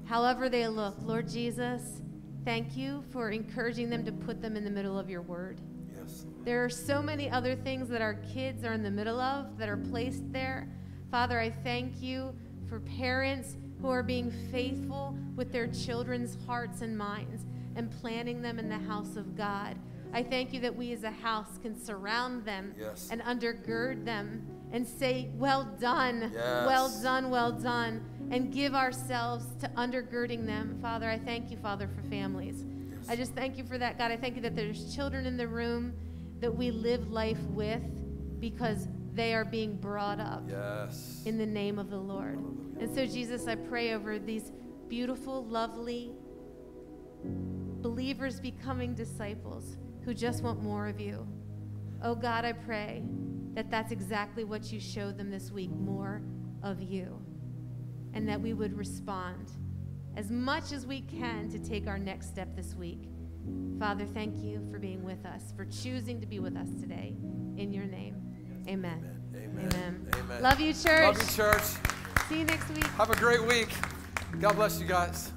S1: however they look. Lord Jesus, thank you for encouraging them to put them in the middle of your word.
S4: Yes.
S1: There are so many other things that our kids are in the middle of that are placed there. Father, I thank you for parents who are being faithful with their children's hearts and minds and planting them in the house of God. I thank you that we as a house can surround them
S4: Yes.
S1: and undergird them and say, Well done,
S4: Yes.
S1: well done, well done, and give ourselves to undergirding them. Father, I thank you, Father, for families.
S4: Yes.
S1: I just thank you for that, God. I thank you that there's children in the room that we live life with because they are being brought up
S3: Yes.
S1: in the name of the Lord. And so, Jesus, I pray over these beautiful, lovely believers becoming disciples who just want more of you. Oh God, I pray that that's exactly what you showed them this week more of you. And that we would respond as much as we can to take our next step this week. Father, thank you for being with us, for choosing to be with us today. In your name, amen.
S3: Amen.
S1: Amen.
S3: Amen.
S1: Love you, church.
S3: Love you, church.
S1: See you next week.
S3: Have a great week. God bless you guys.